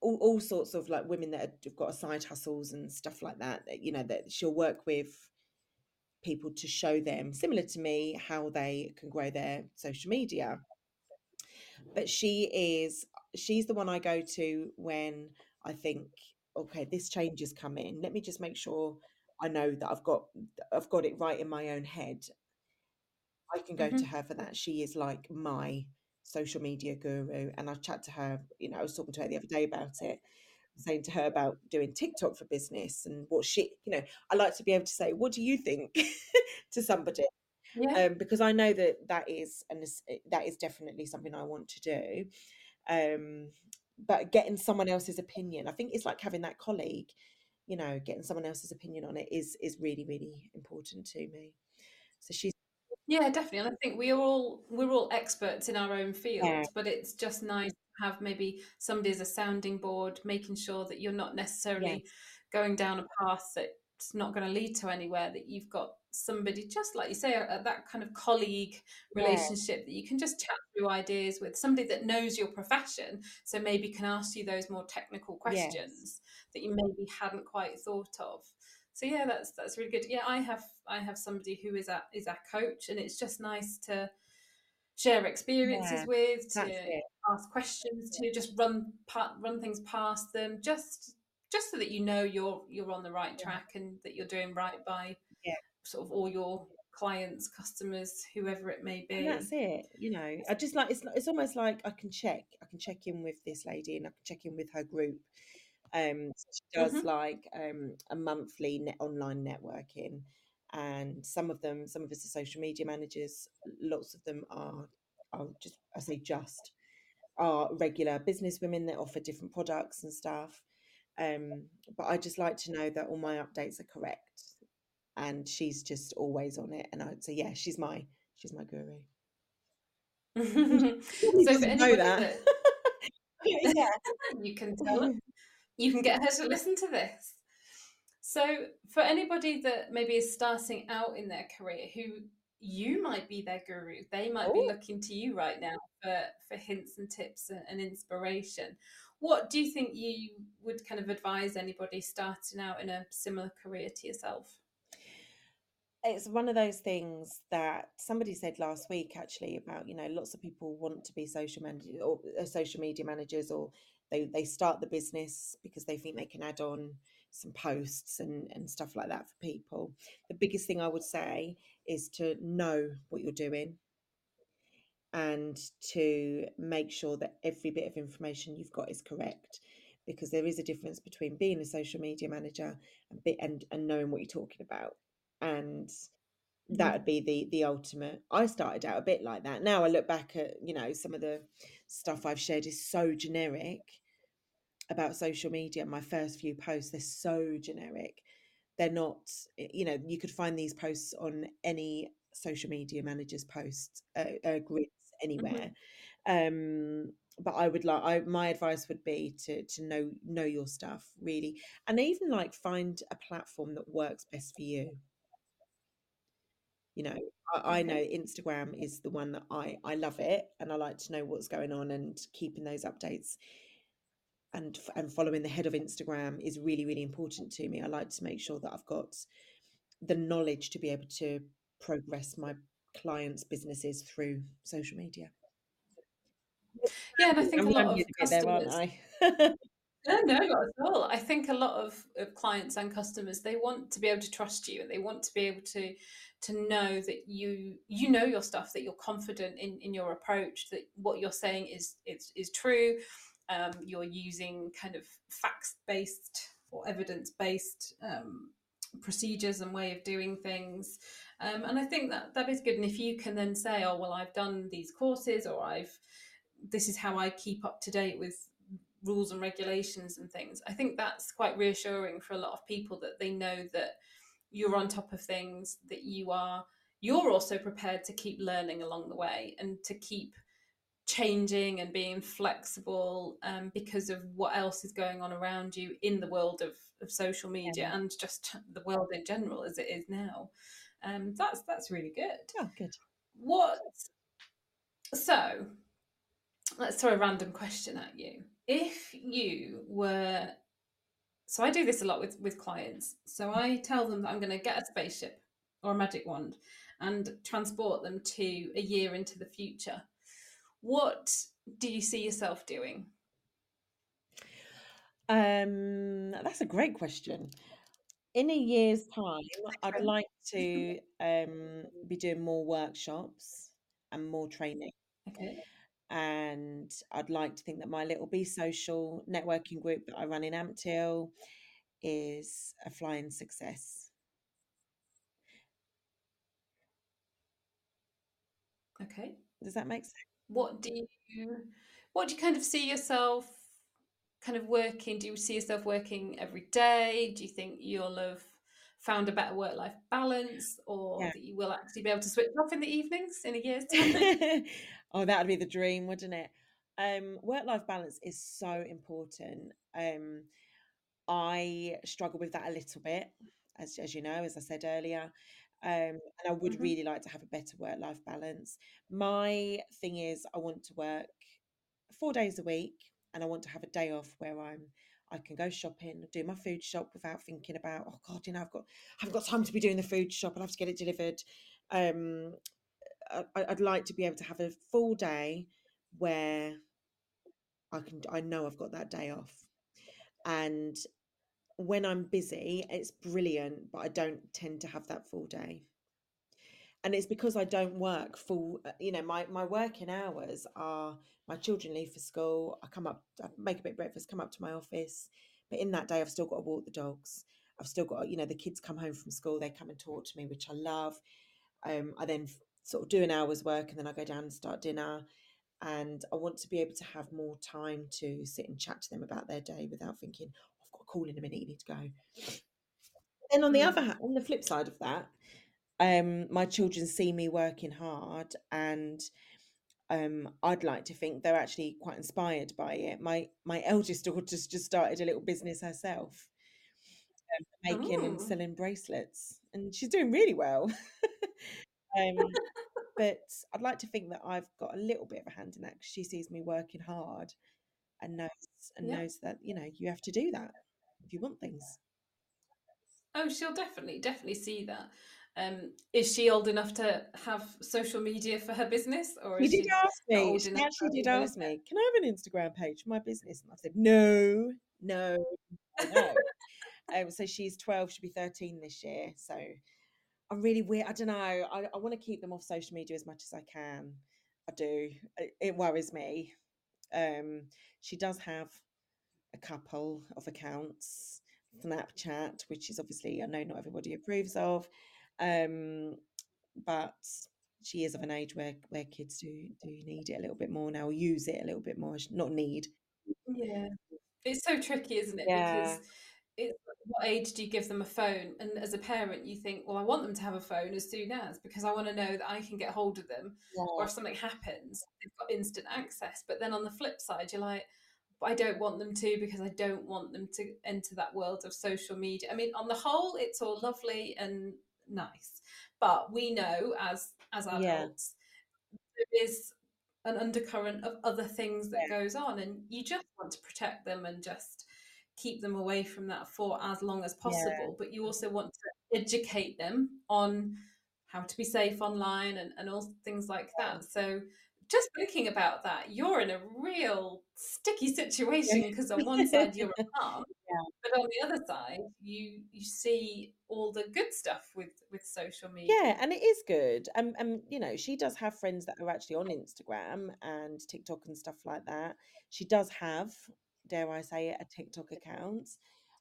all, all sorts of like women that have got side hustles and stuff like that that you know that she'll work with people to show them similar to me how they can grow their social media. But she is she's the one i go to when i think okay this change is coming let me just make sure i know that i've got i've got it right in my own head i can go Mhm. to her for that she is like my social media guru and i chat to her you know i was talking to her the other day about it saying to her about doing tiktok for business and what she you know i like to be able to say what do you think to somebody Yeah. um, because I know that that is and that is definitely something I want to do. Um, but getting someone else's opinion, I think it's like having that colleague. You know, getting someone else's opinion on it is is really really important to me. So she's Yeah, definitely. And I think we are all we're all experts in our own yeah field, but it's just nice to have maybe somebody as a sounding board, making sure that you're not yeah necessarily going down a path that's not going to lead to anywhere, that you've got somebody just like you say, a, a- that kind of colleague yeah. relationship that you can just chat through ideas with, somebody that knows your profession, so maybe can ask you those more technical yes. questions that you maybe hadn't quite thought of. So yeah that's that's really good. Yeah i have i have somebody who is a is a coach and it's just nice to share experiences yeah with to ask questions to just run pa- run things past them just just so that you know you're you're on the right yeah. track and that you're doing right by yeah sort of all your clients customers whoever it may and that's be. it you know I just like it's it's almost like I can check I can check in with this lady and I can check in with her group. Um so she does hmm like um a monthly net online networking and some of them some of us are social media managers lots of them are are just i say just are regular business women that offer different products and stuff. Um but i just like to know that all my updates are correct and she's just always on it and i'd say yeah she's my she's my guru so for know anybody that yeah you can tell her you can get her to listen to this. So, for anybody that maybe is starting out in their career, who you might be their guru, they might be oh looking to you right now for, for hints and tips and, and inspiration. What do you think you would kind of advise anybody starting out in a similar career to yourself? It's one of those things that somebody said last week actually about you know lots of people want to be social managers or uh, social media managers or they they start the business because they think they can add on some posts and and stuff like that for people. The biggest thing i would say is to know what you're doing and to make sure that every bit of information you've got is correct because there is a difference between being a social media manager and and, and knowing what you're talking about and that would be the the ultimate. I started out a bit like that. Now i look back at you know some of the stuff i've shared is so generic about social media my first few posts they're so generic. They're not you know you could find these posts on any social media manager's posts uh, uh, grids anywhere. Mm-hmm. um but i would like I, my advice would be to to know know your stuff really. And even like find a platform that works best for you you know I, I, know instagram is the one that i i love it and i like to know what's going on and keeping those updates and and following the head of instagram is really really important to me. I like to make sure that i've got the knowledge to be able to progress my clients businesses through social media. Yeah and i think I'm a lot of customers there, No, no, not at all. I think a lot of, of clients and customers they want to be able to trust you, and they want to be able to to know that you you know your stuff, that you're confident in in your approach, that what you're saying is is is true. Um, you're using kind of facts based or evidence based um, procedures and way of doing things. Um, and I think that that is good. And if you can then say, oh well, I've done these courses, or I've this is how I keep up to date with rules and regulations and things. I think that's quite reassuring for a lot of people that they know that you're on top of things, that you are you're also prepared to keep learning along the way and to keep changing and being flexible um, because of what else is going on around you in the world of, of social media yeah. and just the world in general as it is now. Um, that's that's really good. Oh, good. What? So, let's throw a random question at you if you were so I do this a lot with with clients. So I tell them that I'm going to get a spaceship or a magic wand and transport them to a year into the future. What do you see yourself doing? Um, that's a great question. In a year's time, I'd like to um, be doing more workshops and more training. Okay and I'd like to think that my little Be Social networking group that I run in Ampthill is a flying success. Okay. Does that make sense? What do you what do you kind of see yourself kind of working? Do you see yourself working every day? Do you think you'll have found a better work life balance or yeah. that you will actually be able to switch off in the evenings in a year's time? Oh, that would be the dream, wouldn't it? Um, work life balance is so important. Um, I struggle with that a little bit, as, as you know, as I said earlier. Um, and I would mm-hmm. really like to have a better work life balance. My thing is, I want to work four days a week and I want to have a day off where I'm I can go shopping, do my food shop without thinking about, oh God, you know, I've got, I haven't got time to be doing the food shop. I'll have to get it delivered. Um, I, I'd like to be able to have a full day where I can, I know I've got that day off. And when I'm busy, it's brilliant, but I don't tend to have that full day and it's because I don't work full. Uh, you know, my my working hours are my children leave for school. I come up, I make a bit of breakfast, come up to my office, but in that day, I've still got to walk the dogs. I've still got, you know, the kids come home from school, they come and talk to me, which I love. Um, I then sort of do an hour's work, and then I go down and start dinner. And I want to be able to have more time to sit and chat to them about their day without thinking, oh, I've got a call in a minute, you need to go. And on the mm. other hand, on the flip side of that, um, my children see me working hard and um, I'd like to think they're actually quite inspired by it. My my eldest daughter's just started a little business herself, um, making and oh. selling bracelets, and she's doing really well. um, but I'd like to think that I've got a little bit of a hand in that because she sees me working hard and knows and yeah. knows that you know you have to do that if you want things. Oh, she'll definitely definitely see that. Um, is she old enough to have social media for her business, or is did she ask me. She actually did ask me, "Can I have an Instagram page for my business?" And I said, "No, no, no." no." um, so she's twelve. She'll be thirteen this year. So I'm really weird. I don't know. I, I want to keep them off social media as much as I can. I do. It, it worries me. Um, she does have a couple of accounts, Snapchat, which is obviously I know not everybody approves of, um, but she is of an age where where kids do do need it a little bit more now, use it a little bit more. Not need. Yeah, it's so tricky, isn't it? Yeah. Because it's what age do you give them a phone? And as a parent, you think, well, I want them to have a phone as soon as because I want to know that I can get hold of them, or if something happens, they've got instant access. But then on the flip side, you're like, I don't want them to because I don't want them to enter that world of social media. I mean, on the whole, it's all lovely and nice, but we know as as Yeah. adults there is an undercurrent of other things that Yeah. goes on, and you just want to protect them and just keep them away from that for as long as possible. But you also want to educate them on how to be safe online and, and all things like that. So just thinking about that, you're in a real sticky situation because on one side you're a mum, Yeah. but on the other side you you see all the good stuff with with social media. Yeah, and it is good. And and you know, she does have friends that are actually on Instagram and TikTok and stuff like that. She does have, dare I say it, a TikTok account.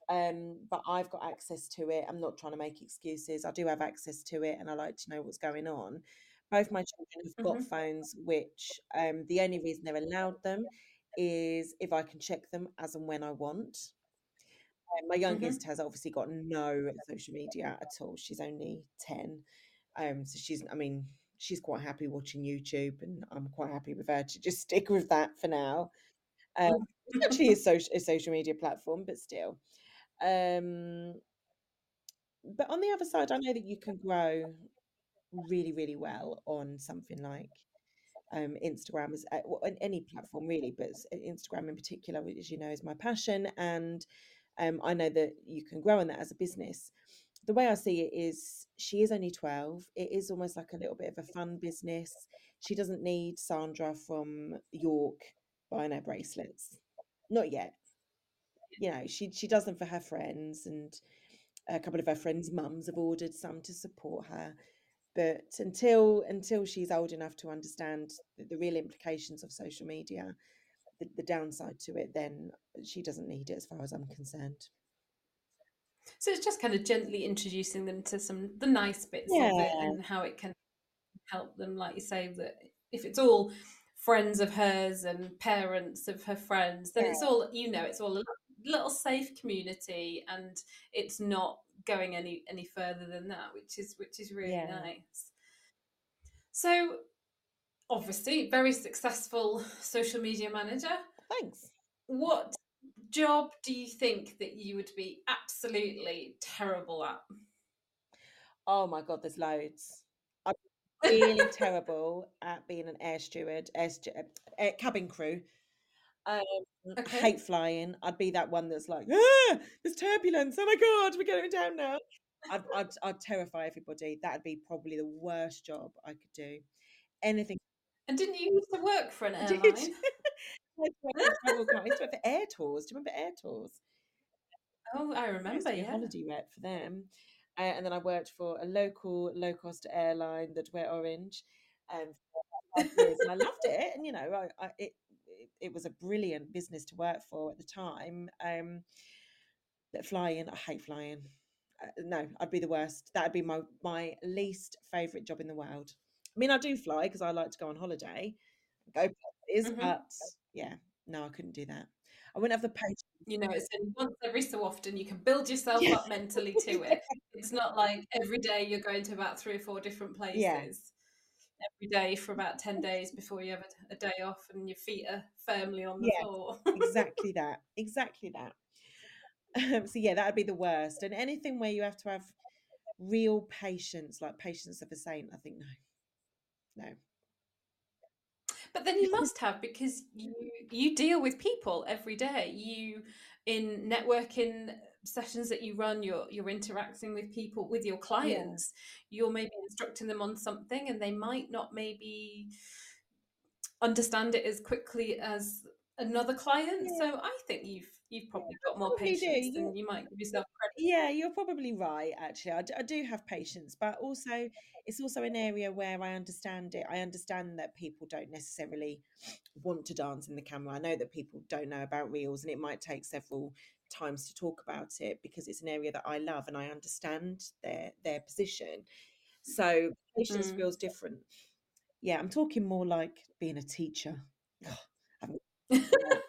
Um, but I've got access to it. I'm not trying to make excuses. I do have access to it and I like to know what's going on. Both my children have got Mhm. phones, which um the only reason they're allowed them is if I can check them as and when I want. Um, my youngest has obviously got no social media at all. She's only 10. Um, so she's, I mean, she's quite happy watching YouTube, and I'm quite happy with her to just stick with that for now. Um, it's actually a social, a social media platform, but still. Um, but on the other side, I know that you can grow really, really well on something like um, Instagram as uh, well, on any platform really, but uh, Instagram in particular, which as you know is my passion, and um, I know that you can grow on that as a business. The way I see it is, she is only twelve. It is almost like a little bit of a fun business. She doesn't need Sandra from York buying her bracelets, not yet. You know, she she does them for her friends, and a couple of her friends' mums have ordered some to support her but until until she's old enough to understand the, the real implications of social media the, the downside to it then she doesn't need it as far as i'm concerned So it's just kind of gently introducing them to some the nice bits of it Yeah. and how it can help them, like you say, that if it's all friends of hers and parents of her friends, then it's all you know, it's all a little- safe community and it's not going any any further than that, which is which is really Yeah. nice. So obviously very successful social media manager. thanks What job do you think that you would be absolutely terrible at? oh my god there's loads really terrible at being an air steward air, stu- uh, air cabin crew um, I hate flying. I'd be that one that's like, ah, there's turbulence. Oh my god, we're going down now. I'd, I'd, I'd terrify everybody. That'd be probably the worst job I could do. Anything And didn't you used to work for an I did. airline? I used to work for travel company. I used to work for Air Tours. Do you remember Air Tours? Oh, I I used remember, to be a yeah. holiday rep for them. Uh, and then I worked for a local low cost airline that wear orange um. And I loved it. And, you know, I, I, it, it, was a brilliant business to work for at the time. Um, but flying, I hate flying. Uh, no, I'd be the worst. That'd be my, my least favourite job in the world. I mean, I do fly because I like to go on holiday, go places, Mhm. but yeah, no, I couldn't do that. I wouldn't have the patience. You know, it's once every so often you can build yourself Yeah. up mentally to it. It's not like every day you're going to about three or four different places. Yeah. Every day for about 10 days before you have a, a day off and your feet are firmly on the Yes. floor. exactly that exactly that um, so yeah that would be the worst and anything where you have to have real patience like patience of a saint i think no no But then you must have because you you deal with people every day. You in networking sessions that you run you're you're interacting with people with your clients yeah. you're maybe instructing them on something and they might not maybe understand it as quickly as another client yeah. so i think you've you've probably got more probably patience do. than you might give yourself credit yeah you're probably right actually I I do have patience but also it's also an area where i understand it i understand that people don't necessarily want to dance in the camera i know that people don't know about reels and it might take several times to talk about it because it's an area that I love and I understand their their position. So patience mm. feels different. Yeah, I'm talking more like being a teacher.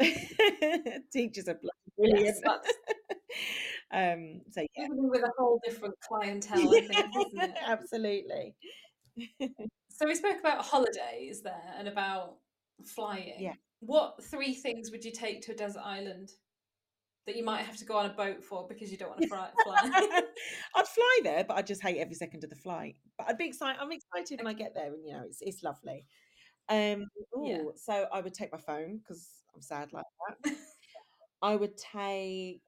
Teachers are brilliant. Yes, um, so yeah, with a whole different clientele, I think, isn't it? Absolutely. so we spoke about holidays there and about flying. Yeah. What three things would you take to a desert island? that you might have to go on a boat for because you don't want to fly. I'd fly there, but I just hate every second of the flight. But I'd be excited. I'm excited when I get there, and you know, it's it's lovely. Um, ooh, yeah. so I would take my phone because I'm sad like that. I would take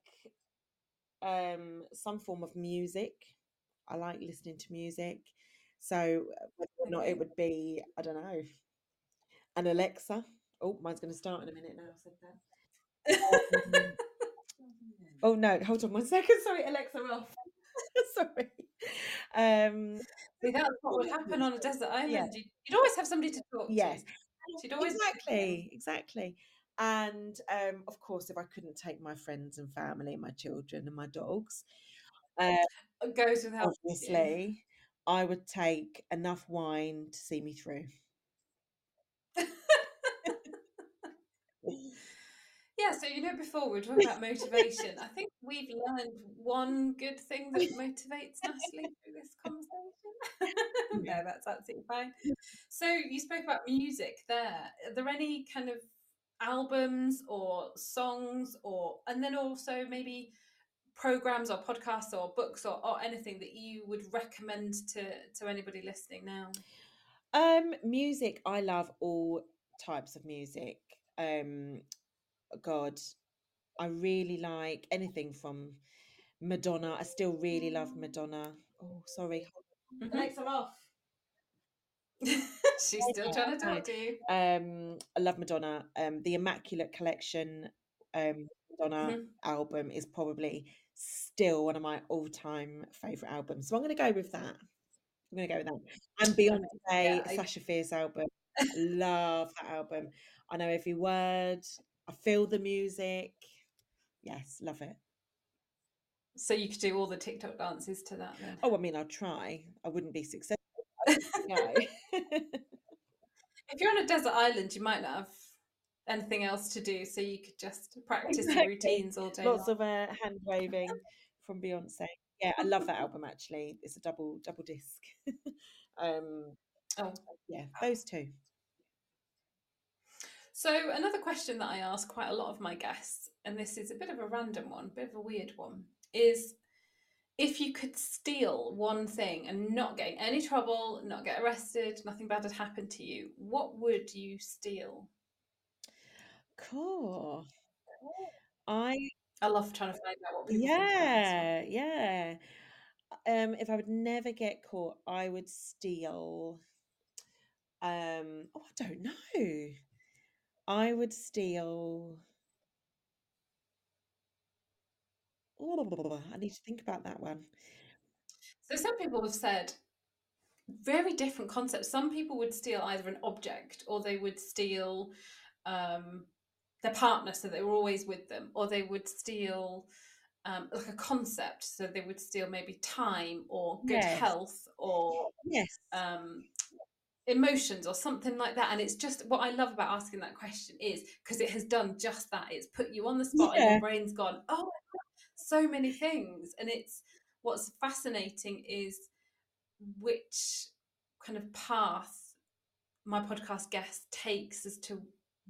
um some form of music. I like listening to music. So whether or not it would be, I don't know, an Alexa. Oh, mine's going to start in a minute now. I said that. Um, Oh no, hold on one second. Sorry, Alexa off. Sorry. Um, See, that's what would happen on a desert island. Yeah. You'd, always have somebody to talk yes. to. You'd always exactly, exactly. And um, of course, if I couldn't take my friends and family, my children and my dogs, it goes without obviously, I would take enough wine to see me through. Yeah, so you know, before we were talking about motivation. I think we've learned one good thing that motivates Natalie through this conversation. no, that's absolutely fine. So you spoke about music there. Are there any kind of albums or songs or and then also maybe programs or podcasts or books or, or anything that you would recommend to to anybody listening now? Um music, I love all types of music. Um God, I really like anything from Madonna. I still really love Madonna. Oh, sorry. Mm-hmm. Alexa off. She's still trying to talk to you. Um, I love Madonna. Um, the Immaculate Collection um, Madonna mm-hmm. album is probably still one of my all-time favorite albums. So I'm going to go with that. I'm going to go with that. And Beyonce, yeah, I... Sasha Fierce album. love that album. I know every word. I feel the music. Yes, love it. So you could do all the TikTok dances to that then? Oh, I mean, I'll try. I wouldn't be successful. No. if you're on a desert island, you might not have anything else to do, so you could just practice exactly. routines all day. Lots long. of uh, hand waving from Beyonce. Yeah, I love that album actually. It's a double double disc. um, oh, yeah, those two. So, another question that I ask quite a lot of my guests, and this is a bit of a random one, a bit of a weird one, is if you could steal one thing and not get in any trouble, not get arrested, nothing bad had happened to you, what would you steal? Cool. I I love trying to find out what people yeah, yeah. Um, if I would never get caught, I would steal. Um, oh, I don't know. I would steal. I need to think about that one. So some people have said very different concepts. Some people would steal either an object or they would steal um, their partner, so they were always with them, or they would steal um, like a concept, so they would steal maybe time or good yes. health or yes. um, emotions or something like that and it's just what i love about asking that question is because it has done just that it's put you on the spot yeah. and your brain's gone oh so many things and it's what's fascinating is which kind of path my podcast guest takes as to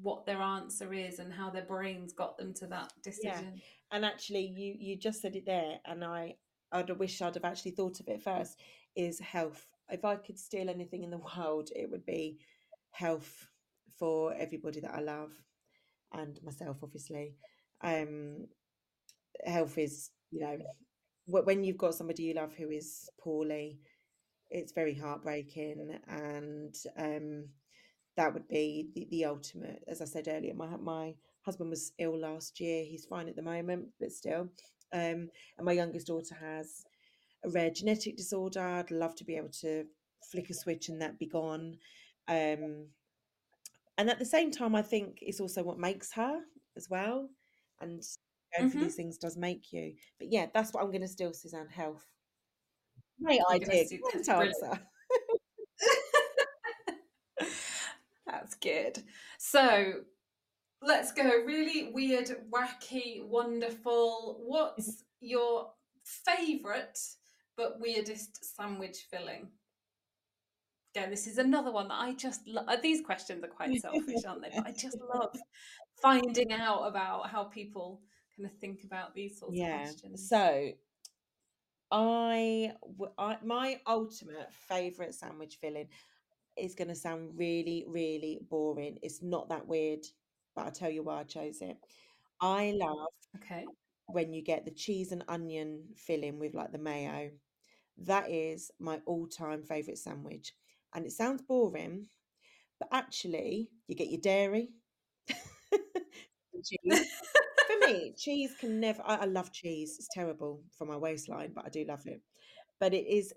what their answer is and how their brains got them to that decision yeah. and actually you you just said it there and i i'd wish i'd have actually thought of it first is health if I could steal anything in the world, it would be health for everybody that I love and myself, obviously. Um, health is, you know, when you've got somebody you love who is poorly, it's very heartbreaking, and um, that would be the, the ultimate. As I said earlier, my my husband was ill last year. He's fine at the moment, but still. Um, and my youngest daughter has a rare genetic disorder. I'd love to be able to flick a switch and that be gone. Um, and at the same time, I think it's also what makes her as well. And going mm-hmm. for these things does make you. But yeah, that's what I'm going to steal, Suzanne. Health. Great idea. Great answer. that's good. So let's go. Really weird, wacky, wonderful. What's your favourite but weirdest sandwich filling? Again, this is another one that I just love. Uh, these questions are quite selfish, aren't they? But I just love finding out about how people kind of think about these sorts yeah. of questions. So, I, I my ultimate favorite sandwich filling is going to sound really, really boring. It's not that weird, but I'll tell you why I chose it. I love okay when you get the cheese and onion filling with like the mayo. That is my all-time favorite sandwich and it sounds boring, but actually, you get your dairy. for me, cheese can never. I, I love cheese. It's terrible for my waistline, but I do love it. But it is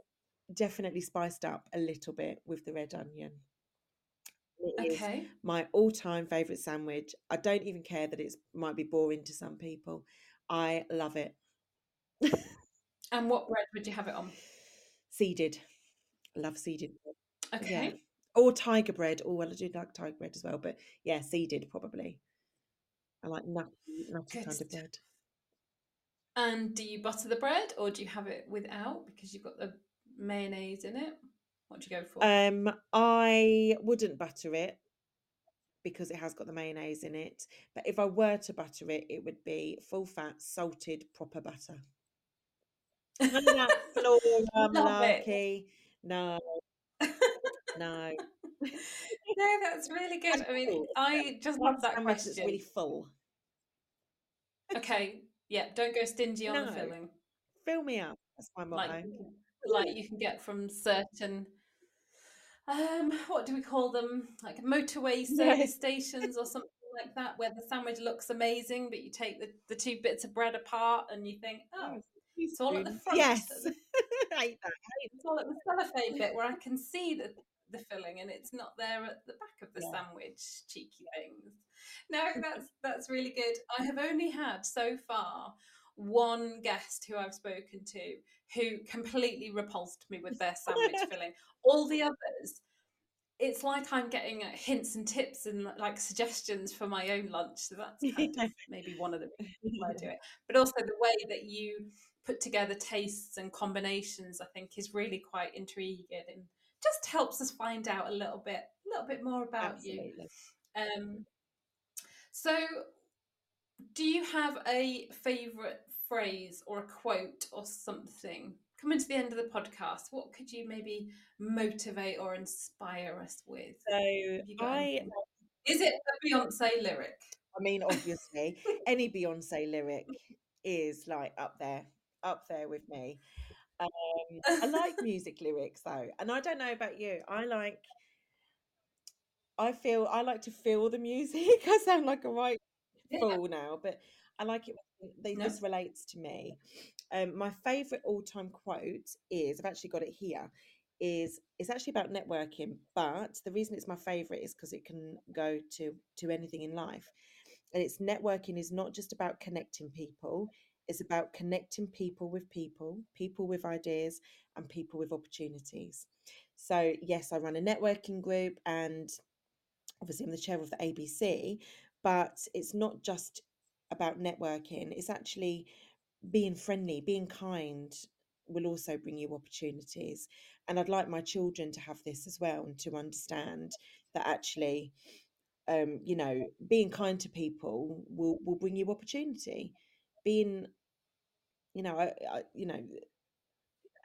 definitely spiced up a little bit with the red onion. It okay. my all-time favorite sandwich. I don't even care that it might be boring to some people. I love it. and what bread would you have it on? Seeded. love seeded. Okay. Yeah. Or tiger bread. Oh, well, I do like tiger bread as well, but yeah, seeded probably. I like nutty kind of bread. And do you butter the bread or do you have it without because you've got the mayonnaise in it? What do you go for? Um, I wouldn't butter it because it has got the mayonnaise in it. But if I were to butter it, it would be full fat, salted, proper butter. None of that flora malarkey. No, no. no, that's really good. I mean, I just love that question. It's really full. Okay, yeah, don't go stingy on no. the filling. Fill me up. That's my motto. Like, like you can get from certain um what do we call them like motorway service stations or something like that where the sandwich looks amazing but you take the, the two bits of bread apart and you think oh it's all at the front yes I hate that. it's all at the cellophane bit where I can see the the filling and it's not there at the back of the yeah. sandwich cheeky things. No that's that's really good. I have only had so far one guest who i've spoken to who completely repulsed me with their sandwich filling. All the others it's like i'm getting uh, hints and tips and like suggestions for my own lunch so that's kind of maybe one of the reasons why i do it. But also the way that you put together tastes and combinations i think is really quite intriguing just helps us find out a little bit, a little bit more about Absolutely. you. Um, so, do you have a favourite phrase or a quote or something? Coming to the end of the podcast, what could you maybe motivate or inspire us with? So, I is it a Beyonce lyric? I mean, obviously, any Beyonce lyric is like up there, up there with me. Um, I like music lyrics though, and I don't know about you. I like. I feel I like to feel the music. I sound like a right yeah. fool now, but I like it. They, no. This relates to me. Um, my favorite all-time quote is I've actually got it here. Is it's actually about networking, but the reason it's my favorite is because it can go to to anything in life, and it's networking is not just about connecting people is about connecting people with people, people with ideas, and people with opportunities. So, yes, I run a networking group, and obviously, I'm the chair of the ABC, but it's not just about networking, it's actually being friendly, being kind will also bring you opportunities. And I'd like my children to have this as well and to understand that actually. Um, you know, being kind to people will will bring you opportunity being you know I, I, you know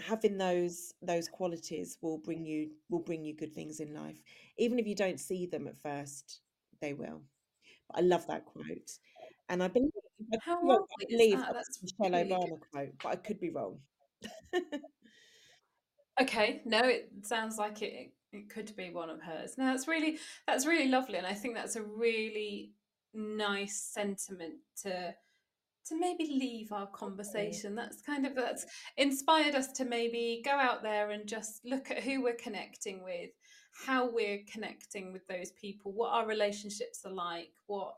having those those qualities will bring you will bring you good things in life even if you don't see them at first they will but i love that quote and i believe How Well, lovely I believe that? that's Michelle really good. Obama quote, but I could be wrong. Okay, no, it sounds like it it could be one of hers. No, that's really that's really lovely, and I think that's a really nice sentiment to to maybe leave our conversation. That's kind of that's inspired us to maybe go out there and just look at who we're connecting with, how we're connecting with those people, what our relationships are like, what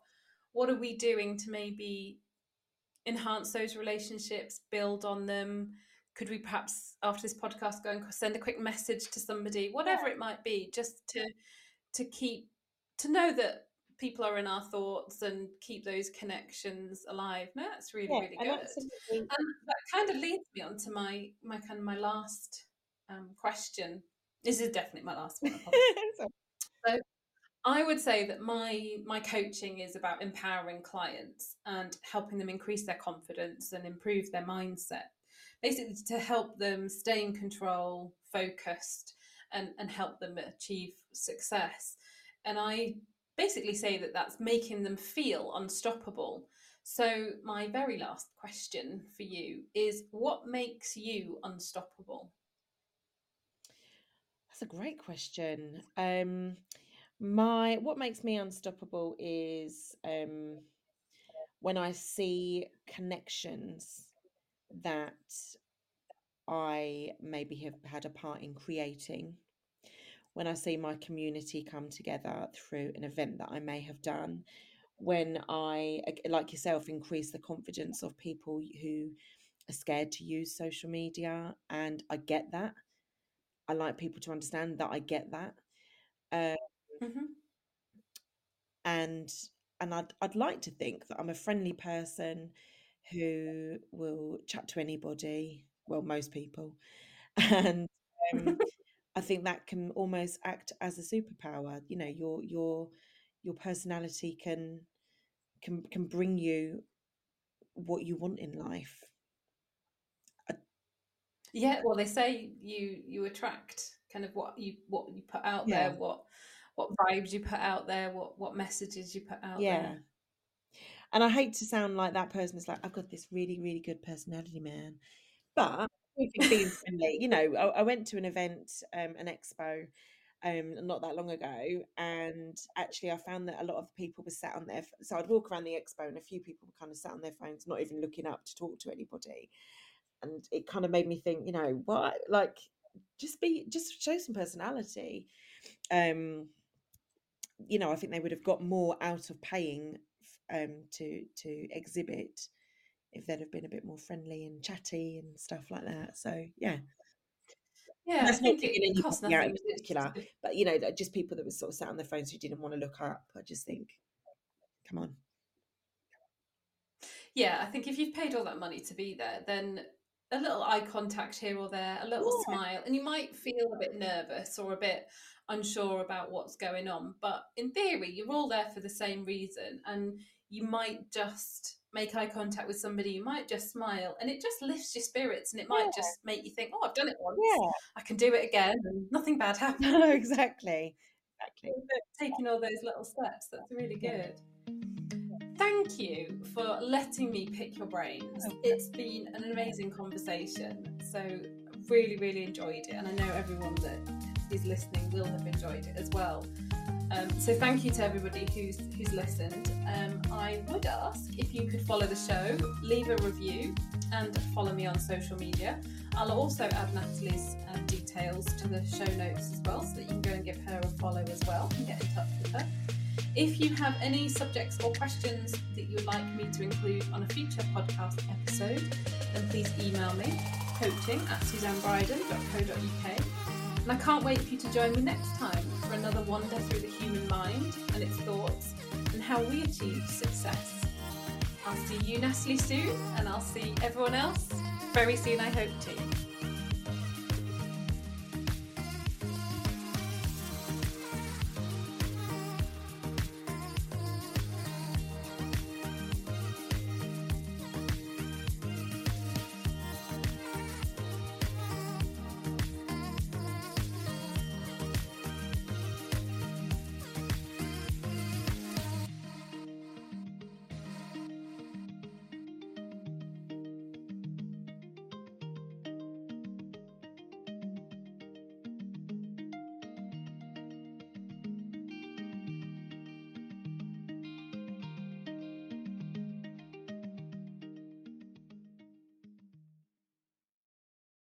what are we doing to maybe enhance those relationships, build on them? Could we perhaps after this podcast go and send a quick message to somebody, whatever it might be, just to to keep to know that people are in our thoughts and keep those connections alive. No, that's really Yeah, really good. absolutely. And that kind of leads me on to my my kind of my last um, question. This is definitely my last one. I promise. So- So I would say that my my coaching is about empowering clients and helping them increase their confidence and improve their mindset. Basically to help them stay in control, focused and and help them achieve success. And I basically say that that's making them feel unstoppable. So my very last question for you is what makes you unstoppable? That's a great question. Um, my what makes me unstoppable is um, when I see connections that I maybe have had a part in creating. When I see my community come together through an event that I may have done, when I, like yourself, increase the confidence of people who are scared to use social media, and I get that. I like people to understand that I get that. Uh, hmm and and I'd I'd like to think that I'm a friendly person who will chat to anybody, well, most people, and um, I think that can almost act as a superpower. You know, your your your personality can can can bring you what you want in life. Yeah, well, they say you you attract kind of what you what you put out Yeah. there, what what vibes you put out there, what what messages you put out there. Yeah. there. And I hate to sound like that person is like, I've got this really, really good personality, man. But Friendly, you know, I, I went to an event, um, an expo, um, not that long ago, and actually I found that a lot of people were sat on their. So I'd walk around the expo, and a few people were kind of sat on their phones, not even looking up to talk to anybody, and it kind of made me think, you know, what, like, just be, just show some personality. Um, you know, I think they would have got more out of paying um, to to exhibit if they'd have been a bit more friendly and chatty and stuff like that. So yeah, Yeah, I not picking anybody out in nothing. It's just particular, but you know, just people that were sort of sat on their phones who didn't want to look up. I just think, come on, yeah, I think if you've paid all that money to be there, then a little eye contact here or there, a little Yeah. smile, and you might feel a bit nervous or a bit unsure about what's going on. But in theory, you're all there for the same reason, and you might just make eye contact with somebody, you might just smile, and it just lifts your spirits, and it might Yeah. just make you think, "Oh, I've done it once, yeah, I can do it again, and nothing bad happened." no, exactly, exactly. taking all those little steps. That's really good. Thank you for letting me pick your brains. Oh, okay. It's been an amazing conversation. So, really, really enjoyed it. And I know everyone that is listening will have enjoyed it as well. Um, so, thank you to everybody who's, who's listened. Um, I would ask if you could follow the show, leave a review, and follow me on social media. I'll also add Natalie's um, details to the show notes as well, so that you can go and give her a follow as well and get in touch with her. If you have any subjects or questions that you would like me to include on a future podcast episode, then please email me coaching at suzannebrydon.co.uk. And I can't wait for you to join me next time for another wander through the human mind and its thoughts and how we achieve success. I'll see you, Natalie, soon, and I'll see everyone else very soon, I hope, too.